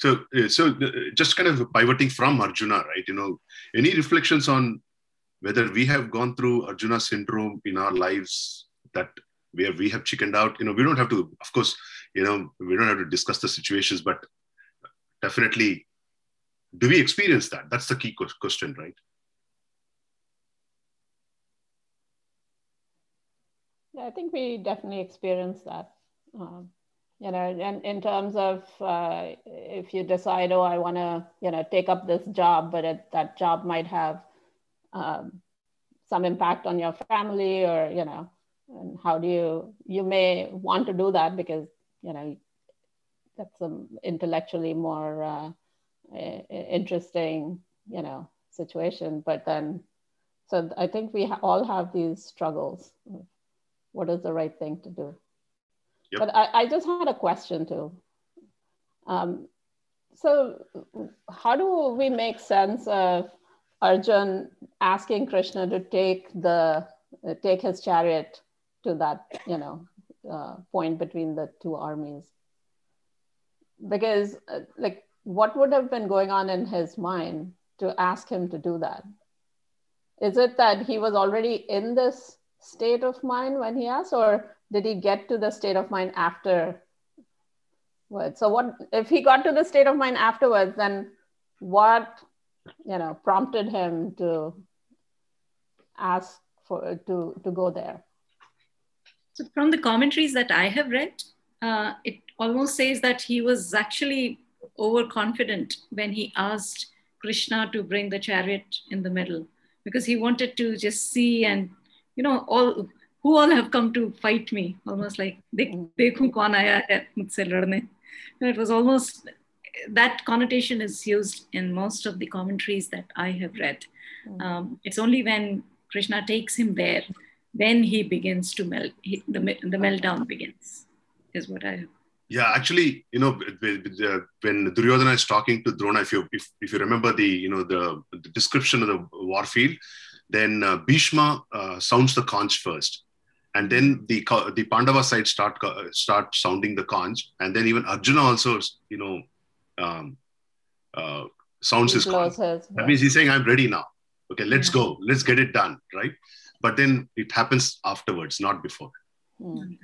So, uh, so uh, just kind of pivoting from Arjuna, right? You know, any reflections on whether we have gone through Arjuna syndrome in our lives that where we have chickened out? You know, we don't have to, of course, you know, we don't have to discuss the situations, but definitely do we experience that that's the key question right yeah i think we definitely experience that um, you know and in terms of uh, if you decide oh i want to you know take up this job but it, that job might have um, some impact on your family or you know and how do you you may want to do that because you know that's an intellectually more uh, interesting you know situation. But then so i think we all have these struggles. What is the right thing to do yep. but I, I just had a question too. Um, so how do we make sense of arjun asking krishna to take the uh, take his chariot to that you know uh, point between the two armies? Because uh, like what would have been going on in his mind to ask him to do that? Is it that he was already in this state of mind when he asked or did he get to the state of mind after so what if he got to the state of mind afterwards then what you know prompted him to ask for to to go there? So from the commentaries that I have read, uh, it almost says that he was actually overconfident when he asked Krishna to bring the chariot in the middle because he wanted to just see and you know all who all have come to fight me almost like dekhu kaun aaya hai mujhse ladne it was almost that connotation is used in most of the commentaries that I have read. Mm. Um, it's only when Krishna takes him there then he begins to melt. He, the, the meltdown begins, is what I. Yeah, actually, you know, when Duryodhana is talking to Drona, if you if, if you remember the you know the, the description of the war field, then uh, Bhishma uh, sounds the conch first, and then the the Pandava side start start sounding the conch, and then even Arjuna also you know um, uh, sounds his conch. His, that means he's saying, "I'm ready now. Okay, let's yeah. go. Let's get it done." Right but then it happens afterwards, not before. Mm.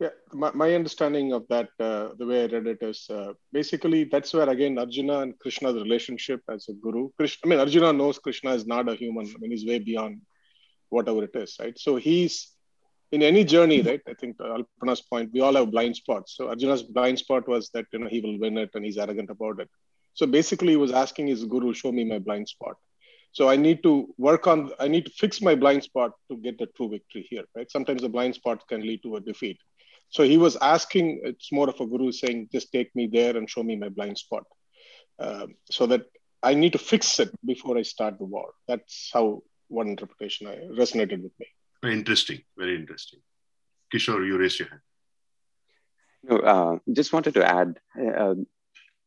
Yeah, my, my understanding of that, uh, the way I read it is uh, basically that's where again Arjuna and Krishna's relationship as a guru. Krishna, I mean, Arjuna knows Krishna is not a human. I mean, he's way beyond whatever it is, right? So he's in any journey, right? I think Alpana's point, we all have blind spots. So Arjuna's blind spot was that you know he will win it and he's arrogant about it. So basically, he was asking his guru, "Show me my blind spot." So I need to work on, I need to fix my blind spot to get the true victory here, right? Sometimes the blind spot can lead to a defeat. So he was asking, it's more of a guru saying, just take me there and show me my blind spot. Um, so that I need to fix it before I start the war. That's how one interpretation I, resonated with me. Interesting. Very interesting. Kishore, you raised your hand. No, uh, just wanted to add uh,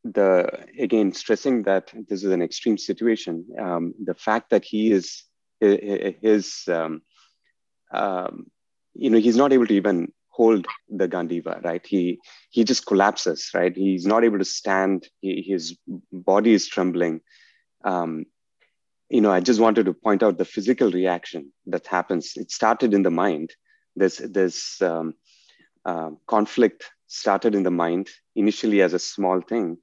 the again stressing that this is an extreme situation um, the fact that he is his um, um, you know he's not able to even hold the gandiva right he he just collapses right he's not able to stand he, his body is trembling um, you know i just wanted to point out the physical reaction that happens. It started in the mind. This this um, uh, conflict started in the mind initially as a small thing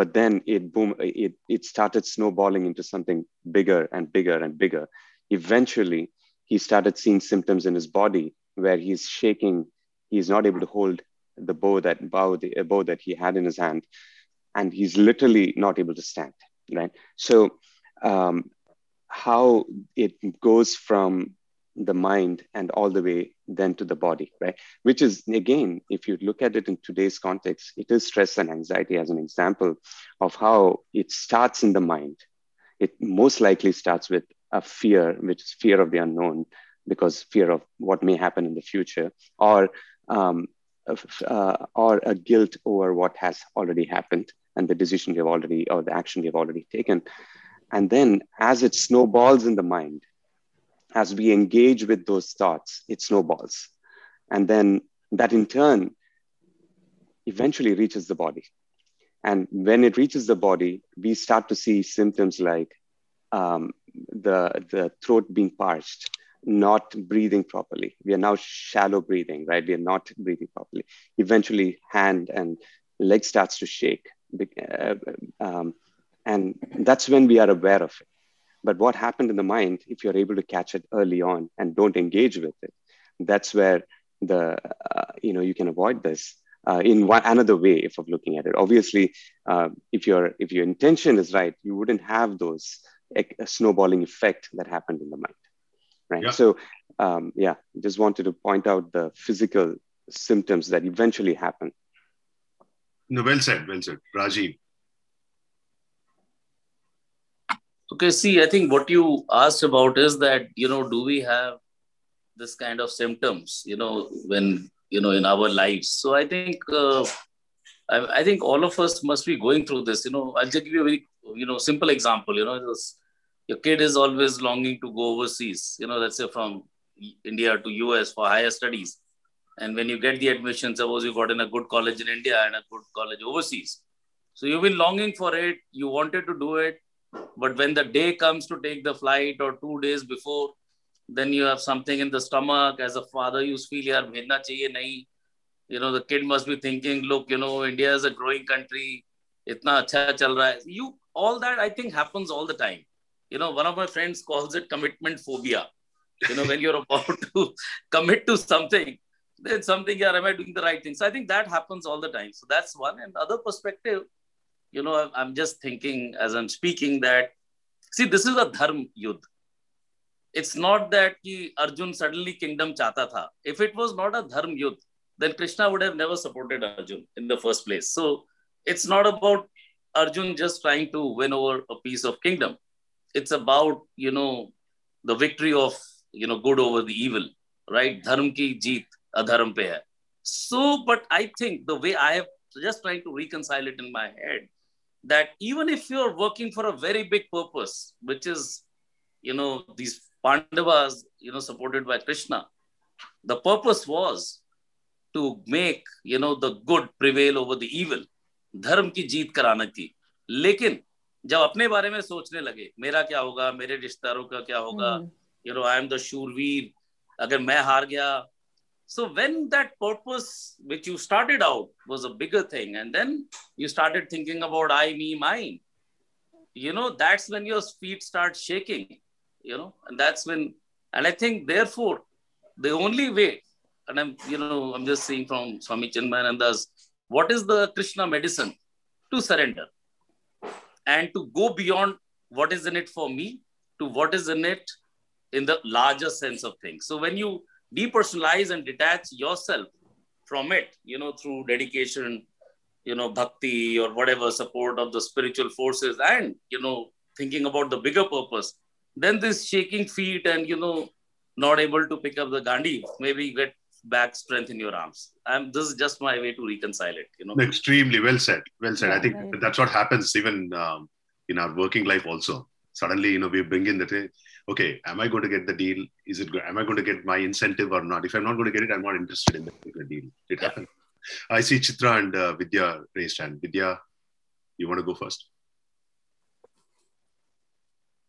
but then it boom it, it started snowballing into something bigger and bigger and bigger. Eventually he started seeing symptoms in his body where he's shaking. He's not able to hold the bow that bow the bow that he had in his hand and he's literally not able to stand right? So um, how it goes from the mind and all the way then to the body, right? Which is, again, if you look at it in today's context, it is stress and anxiety as an example of how it starts in the mind. It most likely starts with a fear, which is fear of the unknown, because fear of what may happen in the future, or um, uh, or a guilt over what has already happened and the decision we have already or the action we have already taken. And then as it snowballs in the mind, as we engage with those thoughts, it snowballs. And then that in turn eventually reaches the body. And when it reaches the body, we start to see symptoms like um, the, the throat being parched, not breathing properly. We are now shallow breathing, right? We are not breathing properly. Eventually, hand and leg starts to shake. Uh, um, and that's when we are aware of it. But what happened in the mind, if you're able to catch it early on and don't engage with it, that's where the uh, you know you can avoid this. Uh, in one another way if of looking at it obviously uh, if your if your intention is right you wouldn't have those snowballing effect that happened in the mind right yeah. so um, yeah, just wanted to point out the physical symptoms that eventually happen. No, well said, well said. Rajiv. Okay, see, I think what you asked about is that, you know, do we have this kind of symptoms, you know, when, you know, in our lives? So I think, uh, I, I, think all of us must be going through this. You know, I'll just give you a very, you know, simple example. You know, your kid is always longing to go overseas, you know, let's say from India to US for higher studies. And when you get the admission, suppose you got in a good college in India and a good college overseas. So you've been longing for it, you wanted to do it, but when the day comes to take the flight or two days before, then you have something in the stomach. As a father, you feel, yaar, bhejna chahiye nahi. You know, the kid must be thinking, look, you know, India is a growing country. Itna acha chal raha hai. You, all that I think happens all the time. You know, one of my friends calls it commitment phobia. You know, when you're about to commit to something, then something, yeah, am I doing the right thing? So I think that happens all the time. So that's one. And other perspective, you know, I'm just thinking as I'm speaking that, see, this is a dharm yudh. It's not that ki Arjun suddenly kingdom chata tha. If it was not a dharm yudh, then Krishna would have never supported Arjun in the first place. So it's not about Arjun just trying to win over a piece of kingdom. It's about, you know, the victory of, you know, good over the evil, right? Dharm ki jeet adharm pe hai. So, but I think the way I have just trying to reconcile it in my head that even if you're working for a very big purpose, which is, you know, these Pandavas, you know, supported by Krishna, the purpose was to make, you know, the good prevail over the evil, धर्म की जीत कराना की लेकिन जब अपने बारे में सोचने लगे मेरा क्या होगा मेरे रिश्तेदारों का क्या होगा you know I am the शूरवीर अगर मैं हार गया so when that purpose which you started out was a bigger thing and then you started thinking about i me mine you know that's when your feet start shaking you know and that's when and i think therefore the only way and i'm you know i'm just saying from swami chinmayananda's what is the krishna medicine to surrender and to go beyond what is in it for me to what is in it in the larger sense of things. So when you depersonalize and detach yourself from it, you know, through dedication, you know, bhakti or whatever support of the spiritual forces and, you know, thinking about the bigger purpose, then this shaking feet and, you know, not able to pick up the Gandiva, maybe get back strength in your arms. And this is just my way to reconcile it, you know. Extremely well said. Well said. Yeah, I think right. that's what happens even um, in our working life also. Suddenly, you know, we bring in that okay, am I going to get the deal? Is it? Am I going to get my incentive or not? If I'm not going to get it, I'm not interested in the deal. It happens. I see Chitra and uh, Vidya raised hand. Vidya, you want to go first?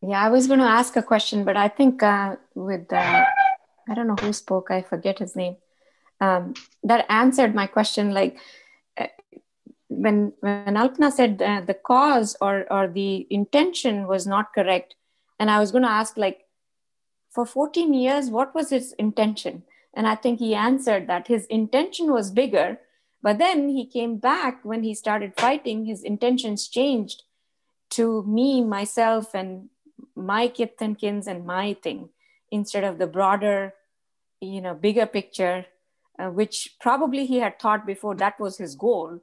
Yeah, I was going to ask a question, but I think uh, with uh, I don't know who spoke. I forget his name. Um, that answered my question. Like uh, when when Alpna said uh, the cause or or the intention was not correct, and I was going to ask, like, for 14 years, what was his intention? And I think he answered that his intention was bigger. But then he came back when he started fighting, his intentions changed to me, myself, and my kith and kins and my thing instead of the broader, you know, bigger picture, uh, which probably he had thought before that was his goal.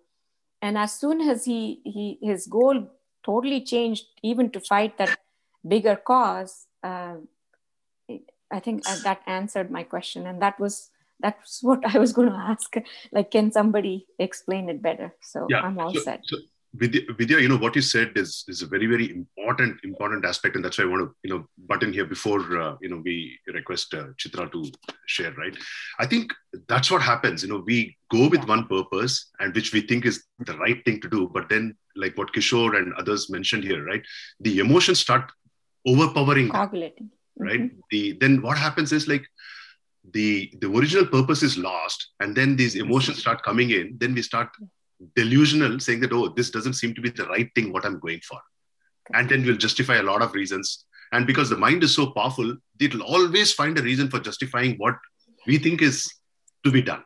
And as soon as he, he his goal totally changed, even to fight that bigger cause, uh, I think that answered my question, and that was that's what I was going to ask. Like, can somebody explain it better? So yeah. I'm all so, set. So Vidya, you know what you said is is a very very important important aspect, and that's why I want to you know button here before uh, you know we request uh, Chitra to share. Right, I think that's what happens. You know, we go with yeah. one purpose and which we think is the right thing to do, but then like what Kishore and others mentioned here, right, the emotions start overpowering Coagulating. right? Mm-hmm. the then what happens is like the the original purpose is lost and then these emotions start coming in then we start delusional saying that oh this doesn't seem to be the right thing what i'm going for. And then we'll justify a lot of reasons. And because the mind is so powerful it'll always find a reason for justifying what we think is to be done.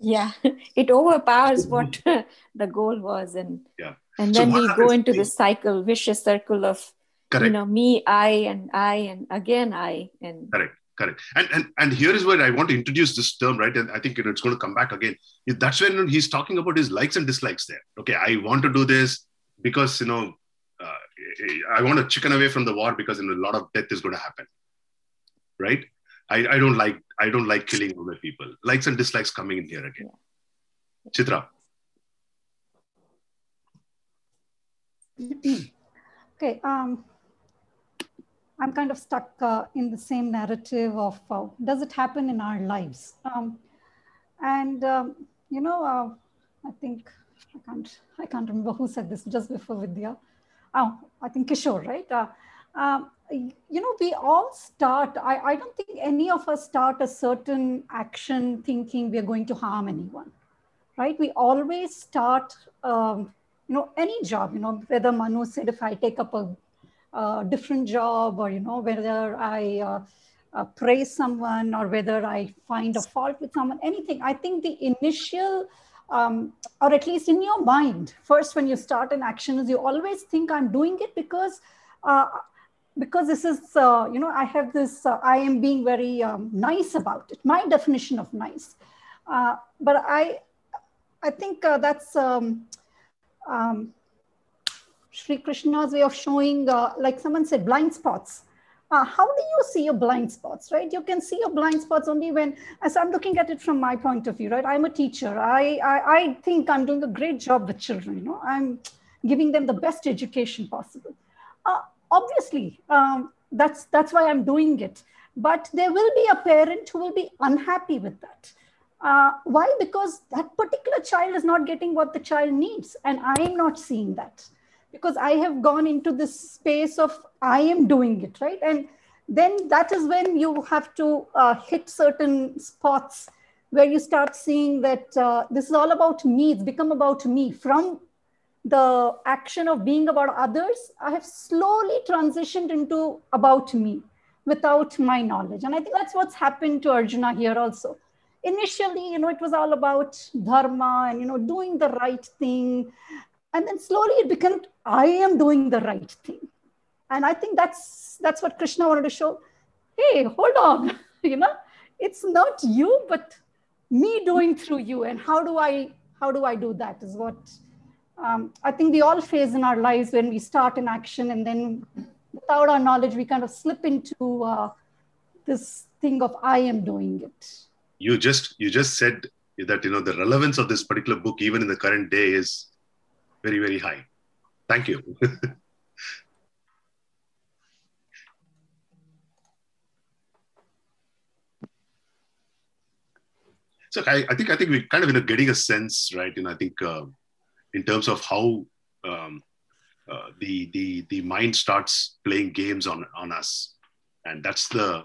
Yeah. It overpowers what the goal was and yeah. and then so we go into the cycle vicious circle of Correct. you know me i and i and again i and Correct. correct. And, and and here is where I want to introduce this term, right? And I think you know, it's going to come back again. That's when he's talking about his likes and dislikes there. Okay, I want to do this because you know uh, I want to chicken away from the war because you know, a lot of death is going to happen, right? I, I don't like I don't like killing other people. Likes and dislikes coming in here again. Chitra. okay. Um, I'm kind of stuck uh, in the same narrative of uh, does it happen in our lives? Um, and um, you know, uh, I think I can't I can't remember who said this just before Vidya. Oh, I think Kishore, right? Uh, um, you know, we all start. I, I don't think any of us start a certain action thinking we are going to harm anyone, right? We always start. Um, you know, any job. You know, whether Manu said if I take up a uh, different job or you know whether i uh, uh, praise someone or whether i find a fault with someone anything. I think the initial um, or at least in your mind first when you start an action is you always think i'm doing it because uh, because this is uh, you know i have this uh, i am being very um, nice about it. My definition of nice. But i i think that's um, um, Sri Krishna's way of showing, uh, like someone said, blind spots. Uh, how do you see your blind spots, right? You can see your blind spots only when, as I'm looking at it from my point of view, right? I'm a teacher. I, I, I think I'm doing a great job with children, you know, I'm giving them the best education possible. Uh, obviously, um, that's, that's why I'm doing it. But there will be a parent who will be unhappy with that. Uh, why? Because that particular child is not getting what the child needs, and I am not seeing that because I have gone into this space of I am doing it, right? And then that is when you have to uh, hit certain spots where you start seeing that uh, this is all about me, it's become about me. From the action of being about others, I have slowly transitioned into about me without my knowledge. And I think that's what's happened to Arjuna here also. Initially, you know, it was all about dharma and, you know, doing the right thing and then slowly it became i am doing the right thing. And i think that's that's what krishna wanted to show. Hey hold on. You know it's not you but me doing through you. And how do i how do i do that is what um, i think we all face in our lives when we start an action and then without our knowledge we kind of slip into uh, this thing of i am doing it. You just you just said that you know the relevance of this particular book even in the current day is very, very high. Thank you. so I, I, think I think we're kind of you know getting a sense, right? Know, I think uh, in terms of how um, uh, the the the mind starts playing games on on us, and that's the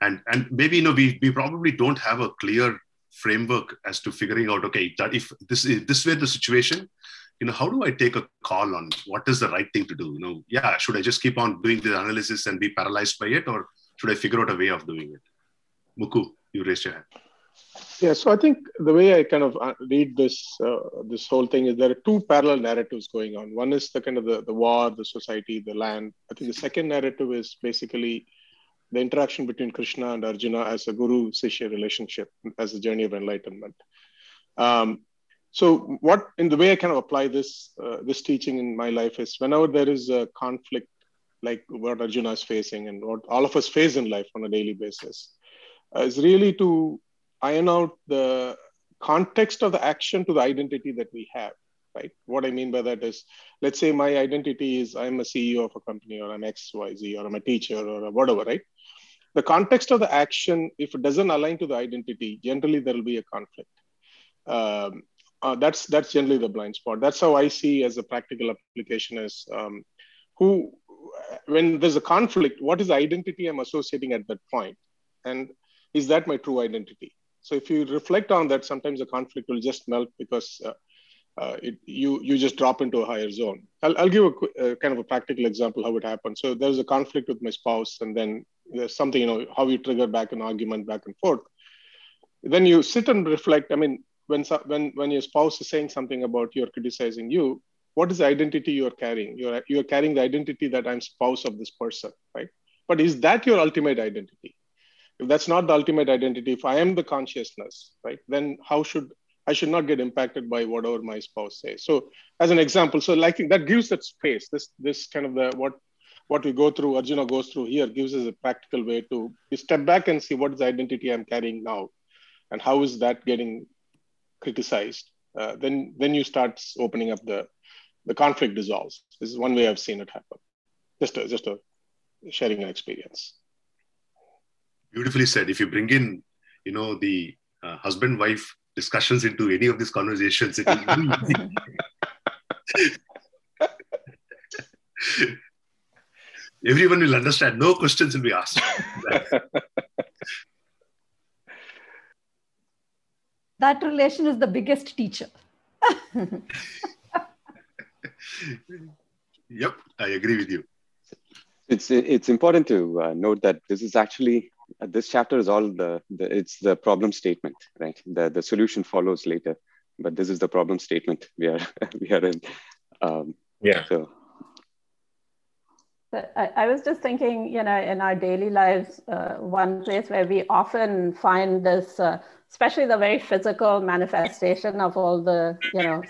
and and maybe you know we we probably don't have a clear framework as to figuring out okay that if this is this were the situation you know, how do I take a call on what is the right thing to do? You know, yeah, should I just keep on doing the analysis and be paralyzed by it, or should I figure out a way of doing it? Muku, you raised your hand. Yeah, so I think the way I kind of uh, read this uh, this whole thing is there are two parallel narratives going on. One is the kind of the, the war, the society, the land. I think the second narrative is basically the interaction between Krishna and Arjuna as a guru-sishya relationship, as a journey of enlightenment. Um, so what in the way i kind of apply this uh, this teaching in my life is whenever there is a conflict like what arjuna is facing and what all of us face in life on a daily basis uh, is really to iron out the context of the action to the identity that we have right? What i mean by that is let's say my identity is i'm a ceo of a company or i'm xyz or i'm a teacher or whatever right? The context of the action if it doesn't align to the identity generally there will be a conflict. Um, uh, that's that's generally the blind spot. That's how I see as a practical application is um, who when there's a conflict, what is the identity I'm associating at that point, and is that my true identity? So if you reflect on that, sometimes the conflict will just melt because uh, uh, it, you you just drop into a higher zone. I'll, I'll give a, a, kind of a practical example how it happened. So there's a conflict with my spouse, and then there's something you know how you trigger back an argument back and forth. Then you sit and reflect. I mean, when when when your spouse is saying something about you or criticizing you what is the identity you're carrying you're you're carrying the identity that i'm spouse of this person right but is that your ultimate identity if that's not the ultimate identity, if I am the consciousness, right, then how should I should not get impacted by whatever my spouse says. So as an example, so like that gives that space. This this kind of the what what we go through, Arjuna goes through here gives us a practical way to step back and see what is the identity I'm carrying now, and how is that getting criticized. Uh, then then you start opening up the the conflict dissolves. This is one way I've seen it happen. Just a, just a sharing an experience beautifully said. If you bring in, you know, the uh, husband-wife discussions into any of these conversations, it will Everyone will understand. No questions will be asked. that relation is the biggest teacher. yep, I agree with you. It's it's important to uh, note that this is actually uh, this chapter is all the, the it's the problem statement, right? The the solution follows later, but this is the problem statement we are we are in. Um, yeah. So. I, I, was just thinking, you know, in our daily lives, uh, one place where we often find this, uh, especially the very physical manifestation of all the, you know,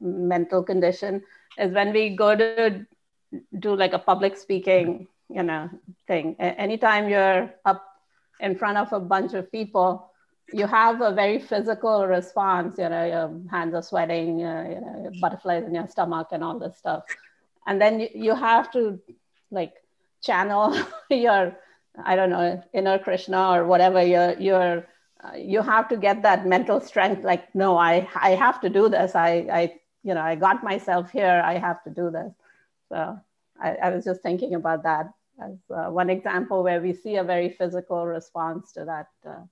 mental condition, is when we go to do like a public speaking you know thing. Anytime you're up in front of a bunch of people you have a very physical response you know your hands are sweating uh, you know butterflies in your stomach and all this stuff. And then you, you have to like channel your i don't know inner krishna or whatever your your uh, you have to get that mental strength like no i i have to do this i i you know i got myself here i have to do this so I, I was just thinking about that as uh, one example where we see a very physical response to that, uh,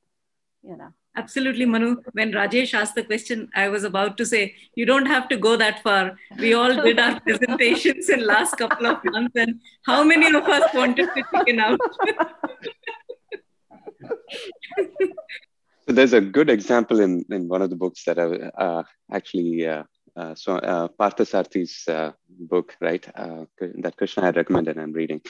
you know. Absolutely, Manu. When Rajesh asked the question, I was about to say, you don't have to go that far. We all did our presentations in last couple of months, and how many of us wanted to chicken out? so there's a good example in, in one of the books that I uh, actually uh, uh, so uh, Parthasarathy's uh, book, right, uh, that Krishna had recommended. I'm reading.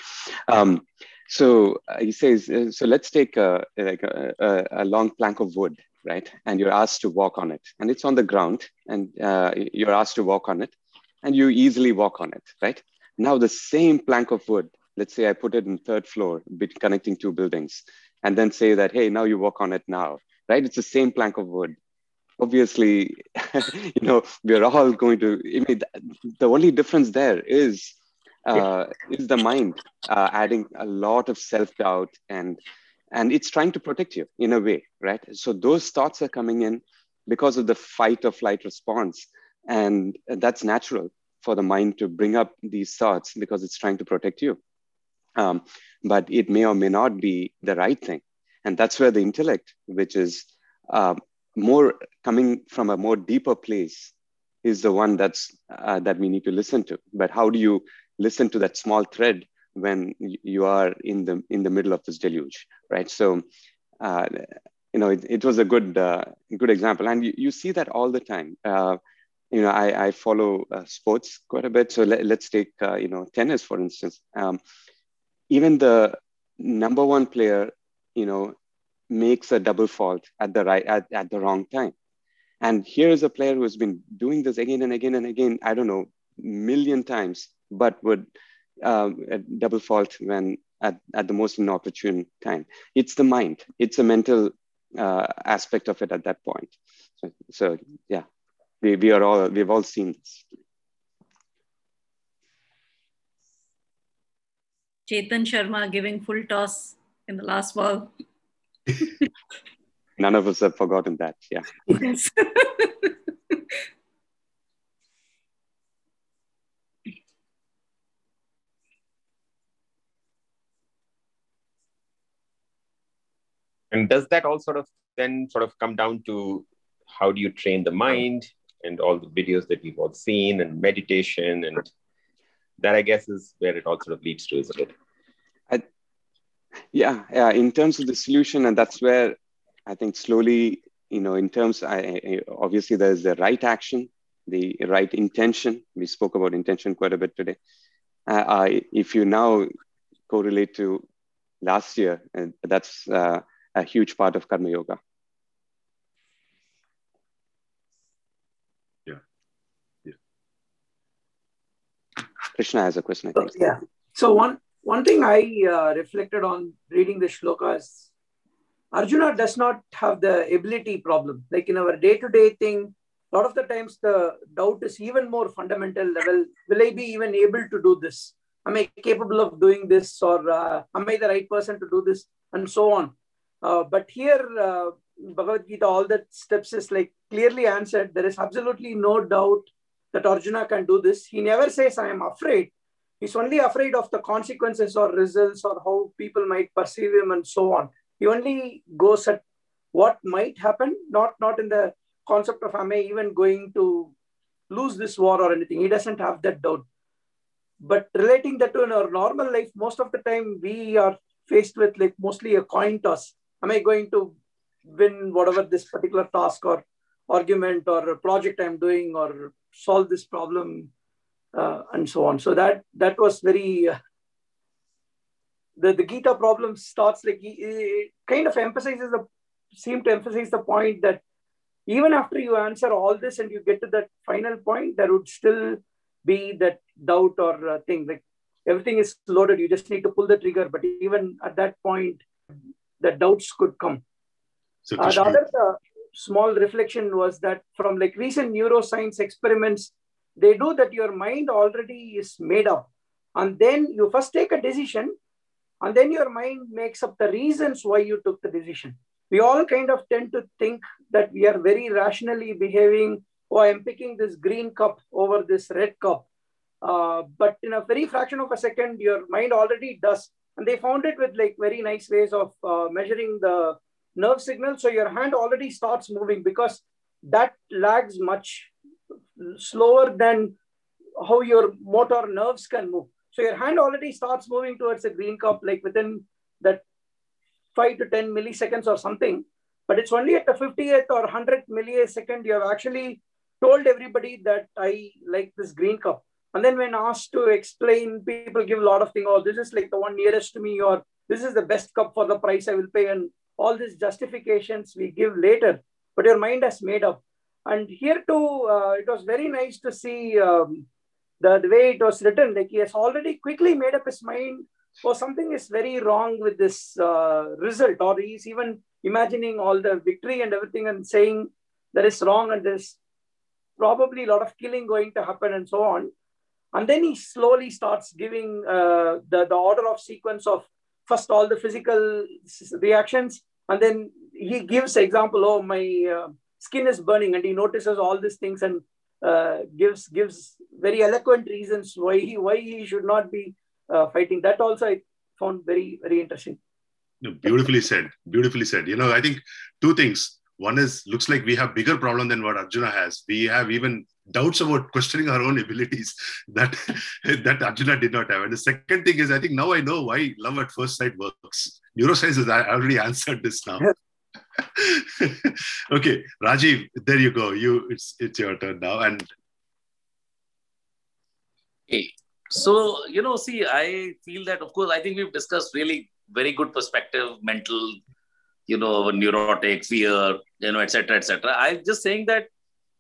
Um, so uh, he says, uh, so let's take a, like a, a, a, long plank of wood, right, and you're asked to walk on it, and it's on the ground, and you're asked to walk on it, and you easily walk on it, right. Now the same plank of wood, let's say I put it in third floor, connecting two buildings, and then say that, hey, now you walk on it now, right? It's the same plank of wood obviously, you know, we're all going to, I mean, the only difference there is, uh, is the mind uh, adding a lot of self-doubt and, and it's trying to protect you in a way, right? So those thoughts are coming in because of the fight or flight response. And that's natural for the mind to bring up these thoughts because it's trying to protect you. Um, but it may or may not be the right thing. And that's where the intellect, which is um, more coming from a more deeper place is the one that's uh, that we need to listen to. But how do you listen to that small thread when you are in the in the middle of this deluge right? So uh, you know it, it, was a good uh, good example. And you, you see that all the time. Uh, you know i, I follow uh, sports quite a bit. So let, us take uh, you know tennis for instance. Um, even the number one player you know makes a double fault at the right at, at the wrong time. And here is a player who has been doing this again and again and again, I don't know, million times, but would um, double fault when at, at the most inopportune time. It's the mind, it's a mental uh, aspect of it at that point. So, so yeah, we, we are all, we've all seen this. Chetan Sharma giving full toss in the last ball. None of us have forgotten that. Yeah. Yes. and does that all sort of then sort of come down to how do you train the mind and all the videos that we've all seen and meditation and that I guess is where it all sort of leads to, isn't it? Yeah, yeah. In terms of the solution, and that's where I think slowly, you know, in terms, I, I, obviously there's the right action, the right intention. We spoke about intention quite a bit today. Uh, I, if you now correlate to last year, and that's uh, a huge part of Karma Yoga. Yeah. Yeah. Krishna has a question. I think. Yeah. So one one thing I uh, reflected on reading the shlokas, Arjuna does not have the ability problem. Like in our day to day thing, a lot of the times the doubt is even more fundamental level. Will I be even able to do this? Am I capable of doing this, or uh, am I the right person to do this, and so on. Uh, but here, uh, Bhagavad Gita, all the steps is like clearly answered. There is absolutely no doubt that Arjuna can do this. He never says, I am afraid. He's only afraid of the consequences or results or how people might perceive him and so on. He only goes at what might happen, not, not in the concept of, am I even going to lose this war or anything? He doesn't have that doubt. But relating that to our normal life, most of the time we are faced with like mostly a coin toss. Am I going to win whatever this particular task or argument or project I'm doing or solve this problem uh, and so on. So that that was very uh, the the Gita problem starts like it kind of emphasizes the seem to emphasize the point that even after you answer all this and you get to that final point, there would still be that doubt or uh, thing like everything is loaded. You just need to pull the trigger. But even at that point, the doubts could come. So Uh, the other uh, small reflection was that from like recent neuroscience experiments, they do that your mind already is made up. And then you first take a decision, and then your mind makes up the reasons why you took the decision. We all kind of tend to think that we are very rationally behaving. Oh, I'm picking this green cup over this red cup. Uh, but in a very fraction of a second, your mind already does. And they found it with like very nice ways of uh, measuring the nerve signal. So your hand already starts moving because that lags much slower than how your motor nerves can move. So your hand already starts moving towards a green cup like within that five to 10 milliseconds or something. But it's only at the 50th or 100th millisecond you have actually told everybody that I like this green cup. And then when asked to explain, people give a lot of things. Oh, this is like the one nearest to me, or this is the best cup for the price I will pay. And all these justifications we give later, but your mind has made up. And here too, uh, it was very nice to see um, the, the way it was written. Like he has already quickly made up his mind, or something is very wrong with this uh, result, or he's even imagining all the victory and everything and saying that is wrong and there's probably a lot of killing going to happen and so on. And then he slowly starts giving uh, the, the order of sequence of first all the physical reactions, and then he gives example, oh, my uh, skin is burning, and he notices all these things and uh, gives gives very eloquent reasons why he why he should not be uh, fighting. That also I found very very interesting. Beautifully said. Beautifully said. You know, I think two things. One is looks like we have bigger problem than what Arjuna has. We have even doubts about questioning our own abilities that that Arjuna did not have. And the second thing is, I think now I know why love at first sight works. Neuroscience has already answered this now. okay, Rajiv, there you go. You, it's it's your turn now. And Hey, so you know, see, I feel that of course, I think we've discussed really very good perspective, mental, you know, neurotic, fear, you know, etc., etc. I'm just saying that,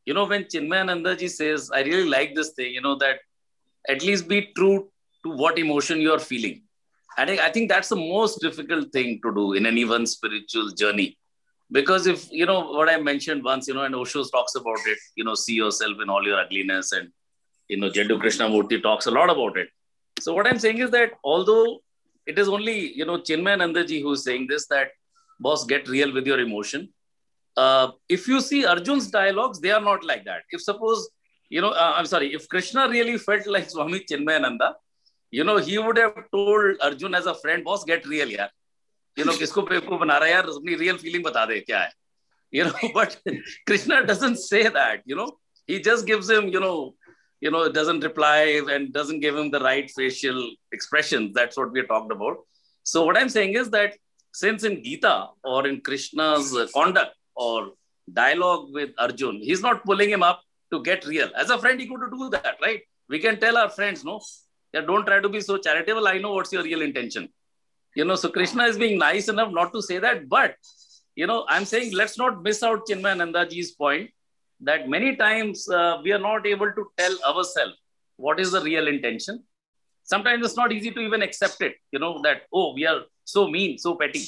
you know, when Chinmayananda ji says, I really like this thing, you know, that at least be true to what emotion you are feeling. I think I think that's the most difficult thing to do in anyone's spiritual journey. Because if you know what I mentioned once, you know, and Osho talks about it, you know, see yourself in all your ugliness, and you know, Jiddu Krishnamurti talks a lot about it. So what I'm saying is that although it is only you know Chinmayananda ji who's saying this that boss get real with your emotion. Uh, if you see Arjun's dialogues, they are not like that. If suppose you know, uh, I'm sorry, if Krishna really felt like Swami Chinmayananda, you know, he would have told Arjun as a friend, boss, get real, yaar. You know किसको बेवकूफ़ बना रहा है, यार, अपनी real feeling बता दे, क्या है? You know but Krishna doesn't say that you know he just gives him you know you know doesn't reply and doesn't give him the right facial expression that's what we talked about so what I am saying is that since in Gita और in Krishna's conduct और dialogue with Arjun he is not pulling him up to get real as a friend he could do that right we can tell our friends no don't try to be so charitable I know what's your real intention You know, so Krishna is being nice enough not to say that, but you know, I'm saying let's not miss out Chinmayananda ji's point that many times uh, we are not able to tell ourselves what is the real intention. Sometimes it's not easy to even accept it, you know, that, oh, we are so mean, so petty.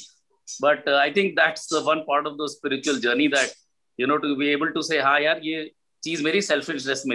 But uh, I think that's the one part of the spiritual journey that, you know, to be able to say, hi, yaar, ye cheez meri self-interest.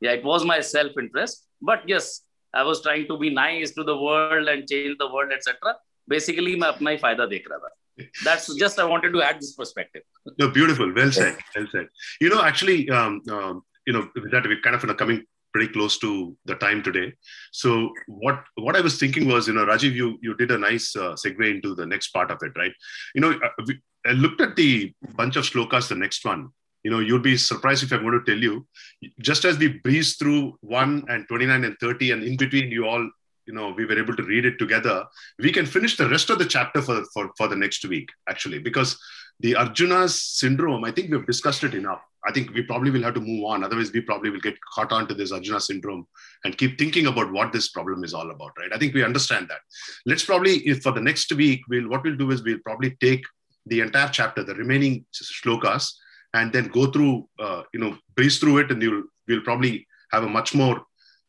Yeah, it was my self-interest. But yes, I was trying to be nice to the world and change the world, etc. Basically, मैं अपना ही फायदा देख रहा था that's just I wanted to add this perspective. No, beautiful. Well said. Well said. You know, actually, um, um, you know, that we're kind of you know, coming pretty close to the time today. So what what I was thinking was, you know, Rajiv, you you did a nice uh, segue into the next part of it, right? You know, uh, we, I looked at the bunch of slokas, the next one. you know, you'll be surprised if I'm going to tell you, just as we breeze through one and 29 and 30, and in between, you all you know we were able to read it together we can finish the rest of the chapter for for, for the next week actually because the arjuna's syndrome i think we've discussed it enough. I think we probably will have to move on. Otherwise we probably will get caught on to this arjuna syndrome and keep thinking about what this problem is all about right? I think we understand that. Let's probably if for the next week we'll what we'll do is we'll probably take the entire chapter the remaining shlokas and then go through uh, you know breeze through it and you'll we'll probably have a much more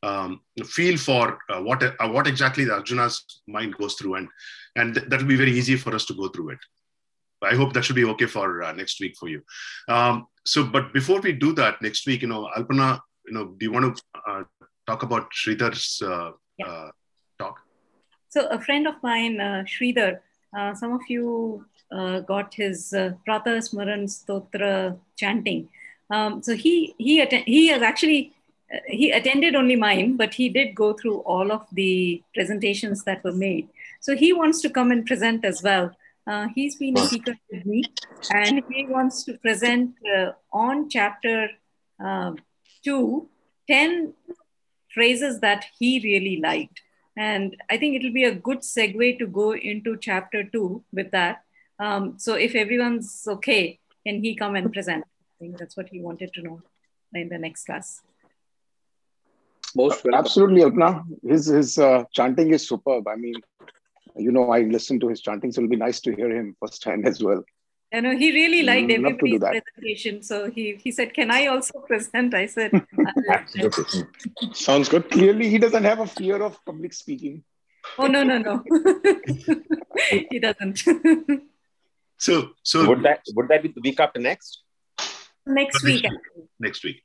um, feel for uh, what uh, what exactly the Arjuna's mind goes through, and and th- that will be very easy for us to go through it. I hope that should be okay for uh, next week for you. Um, so, but before we do that next week, you know, Alpana, you know, do you want to uh, talk about Sridhar's uh, Yeah. uh, talk? So a friend of mine, uh, Sridhar, uh, some of you uh, got his uh, Pratha Smaran Stotra chanting. Um, so he he atten- he has actually uh, he attended only mine, but he did go through all of the presentations that were made. So he wants to come and present as well. Uh, he's been a speaker with me, and he wants to present uh, on chapter two, 10 phrases that he really liked. And I think it'll be a good segue to go into chapter two with that. Um, so if everyone's okay, can he come and present? I think that's what he wanted to know in the next class. Most absolutely, Alpana. His his uh, chanting is superb. I mean, you know, I listen to his chanting, so it'll be nice to hear him firsthand as well. I know he really liked Mm, love to do everybody's presentation. So he, he said, Can I also present? I said, Absolutely. Sounds good. Clearly, he doesn't have a fear of public speaking. Oh, no, no, no. he doesn't. So, so would that would that be the week after next? Next week. actually. next week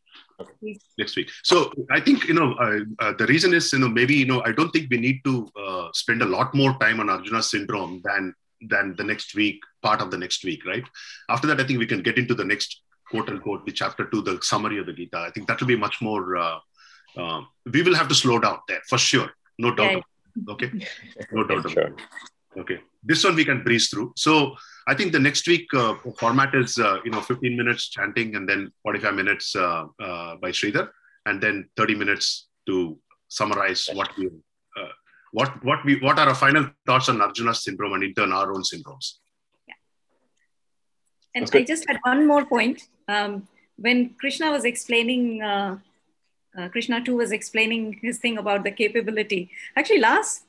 Please. next week so i think you know uh, uh, the reason is you know maybe you know i don't think we need to uh, spend a lot more time on arjuna syndrome than than the next week part of the next week right? After that i think we can get into the next quote unquote the chapter two the summary of the gita. I think that will be much more uh, uh, we will have to slow down there for sure. No doubt Yeah. okay? No doubt about it. okay. This one we can breeze through. So i think the next week uh, format is uh, you know 15 minutes chanting and then 45 minutes uh, uh, by Sridhar and then 30 minutes to summarize what we what what we what are our final thoughts on Arjuna's syndrome and in turn our own syndromes Yeah. And I just had one more point. Um, when Krishna was explaining, uh, uh, Krishna too was explaining his thing about the capability. Actually, last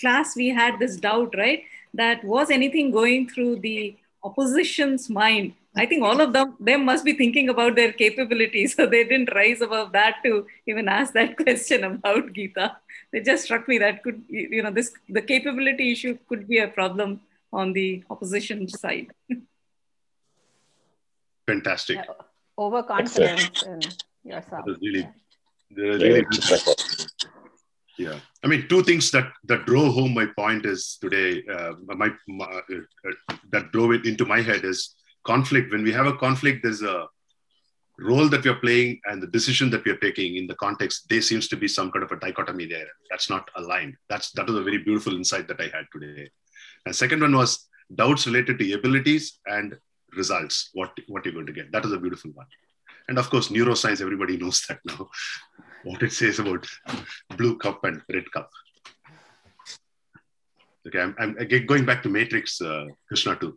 class we had this doubt, right? That was anything going through the opposition's mind? I think all of them them must be thinking about their capability, so they didn't rise above that to even ask that question about Gita. It just struck me that could you know this the capability issue could be a problem on the opposition side. fantastic Overconfidence in yourself. really, that was really yeah i mean two things that that drove home my point is today uh, my, my uh, that drove it into my head is conflict. When we have a conflict there's a role that we are playing and the decision that we are taking in the context there seems to be some kind of a dichotomy there. That's not aligned. That's that was a very beautiful insight that i had today. And second one was doubts related to abilities and results. What what you're going to get. That is a beautiful one. And of course neuroscience everybody knows that now. What it says about blue cup and red cup. Okay i'm, I'm going back to matrix uh, krishna too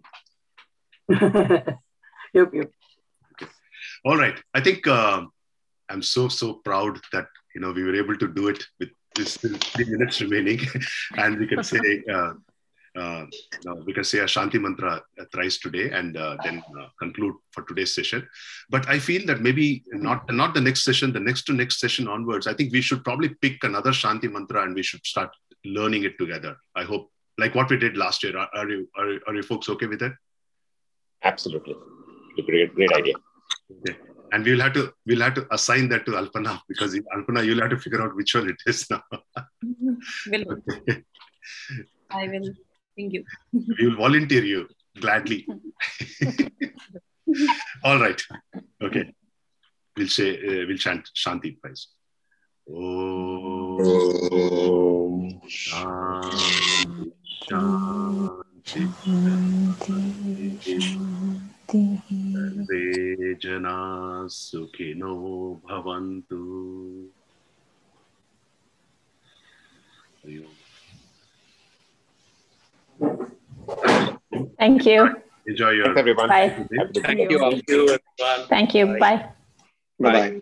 yep, yep. all right i think um, i'm so so proud that you know we were able to do it with this three minutes remaining and we can say uh, uh, we can say a Shanti mantra thrice today and uh, then uh, conclude for today's session. But I feel that maybe not not the next session, the next to next session onwards. I think we should probably pick another Shanti mantra and we should start learning it together. I hope, like what we did last year. Are, are you are, are you folks okay with it? Absolutely, a great great idea. Okay. And we'll have to we'll have to assign that to Alpana because Alpana, you'll have to figure out which one it is now. will. Okay. I will. Thank you. we will volunteer you gladly. All right. Okay. We'll say uh, we'll chant Shanti twice. Om Shanti Shanti Sarve Jana Sukhino Bhavantu. Thank you. Enjoy your Thanks, everyone. Bye. Thank you. Thank you, everyone. Thank you. Bye. Bye bye.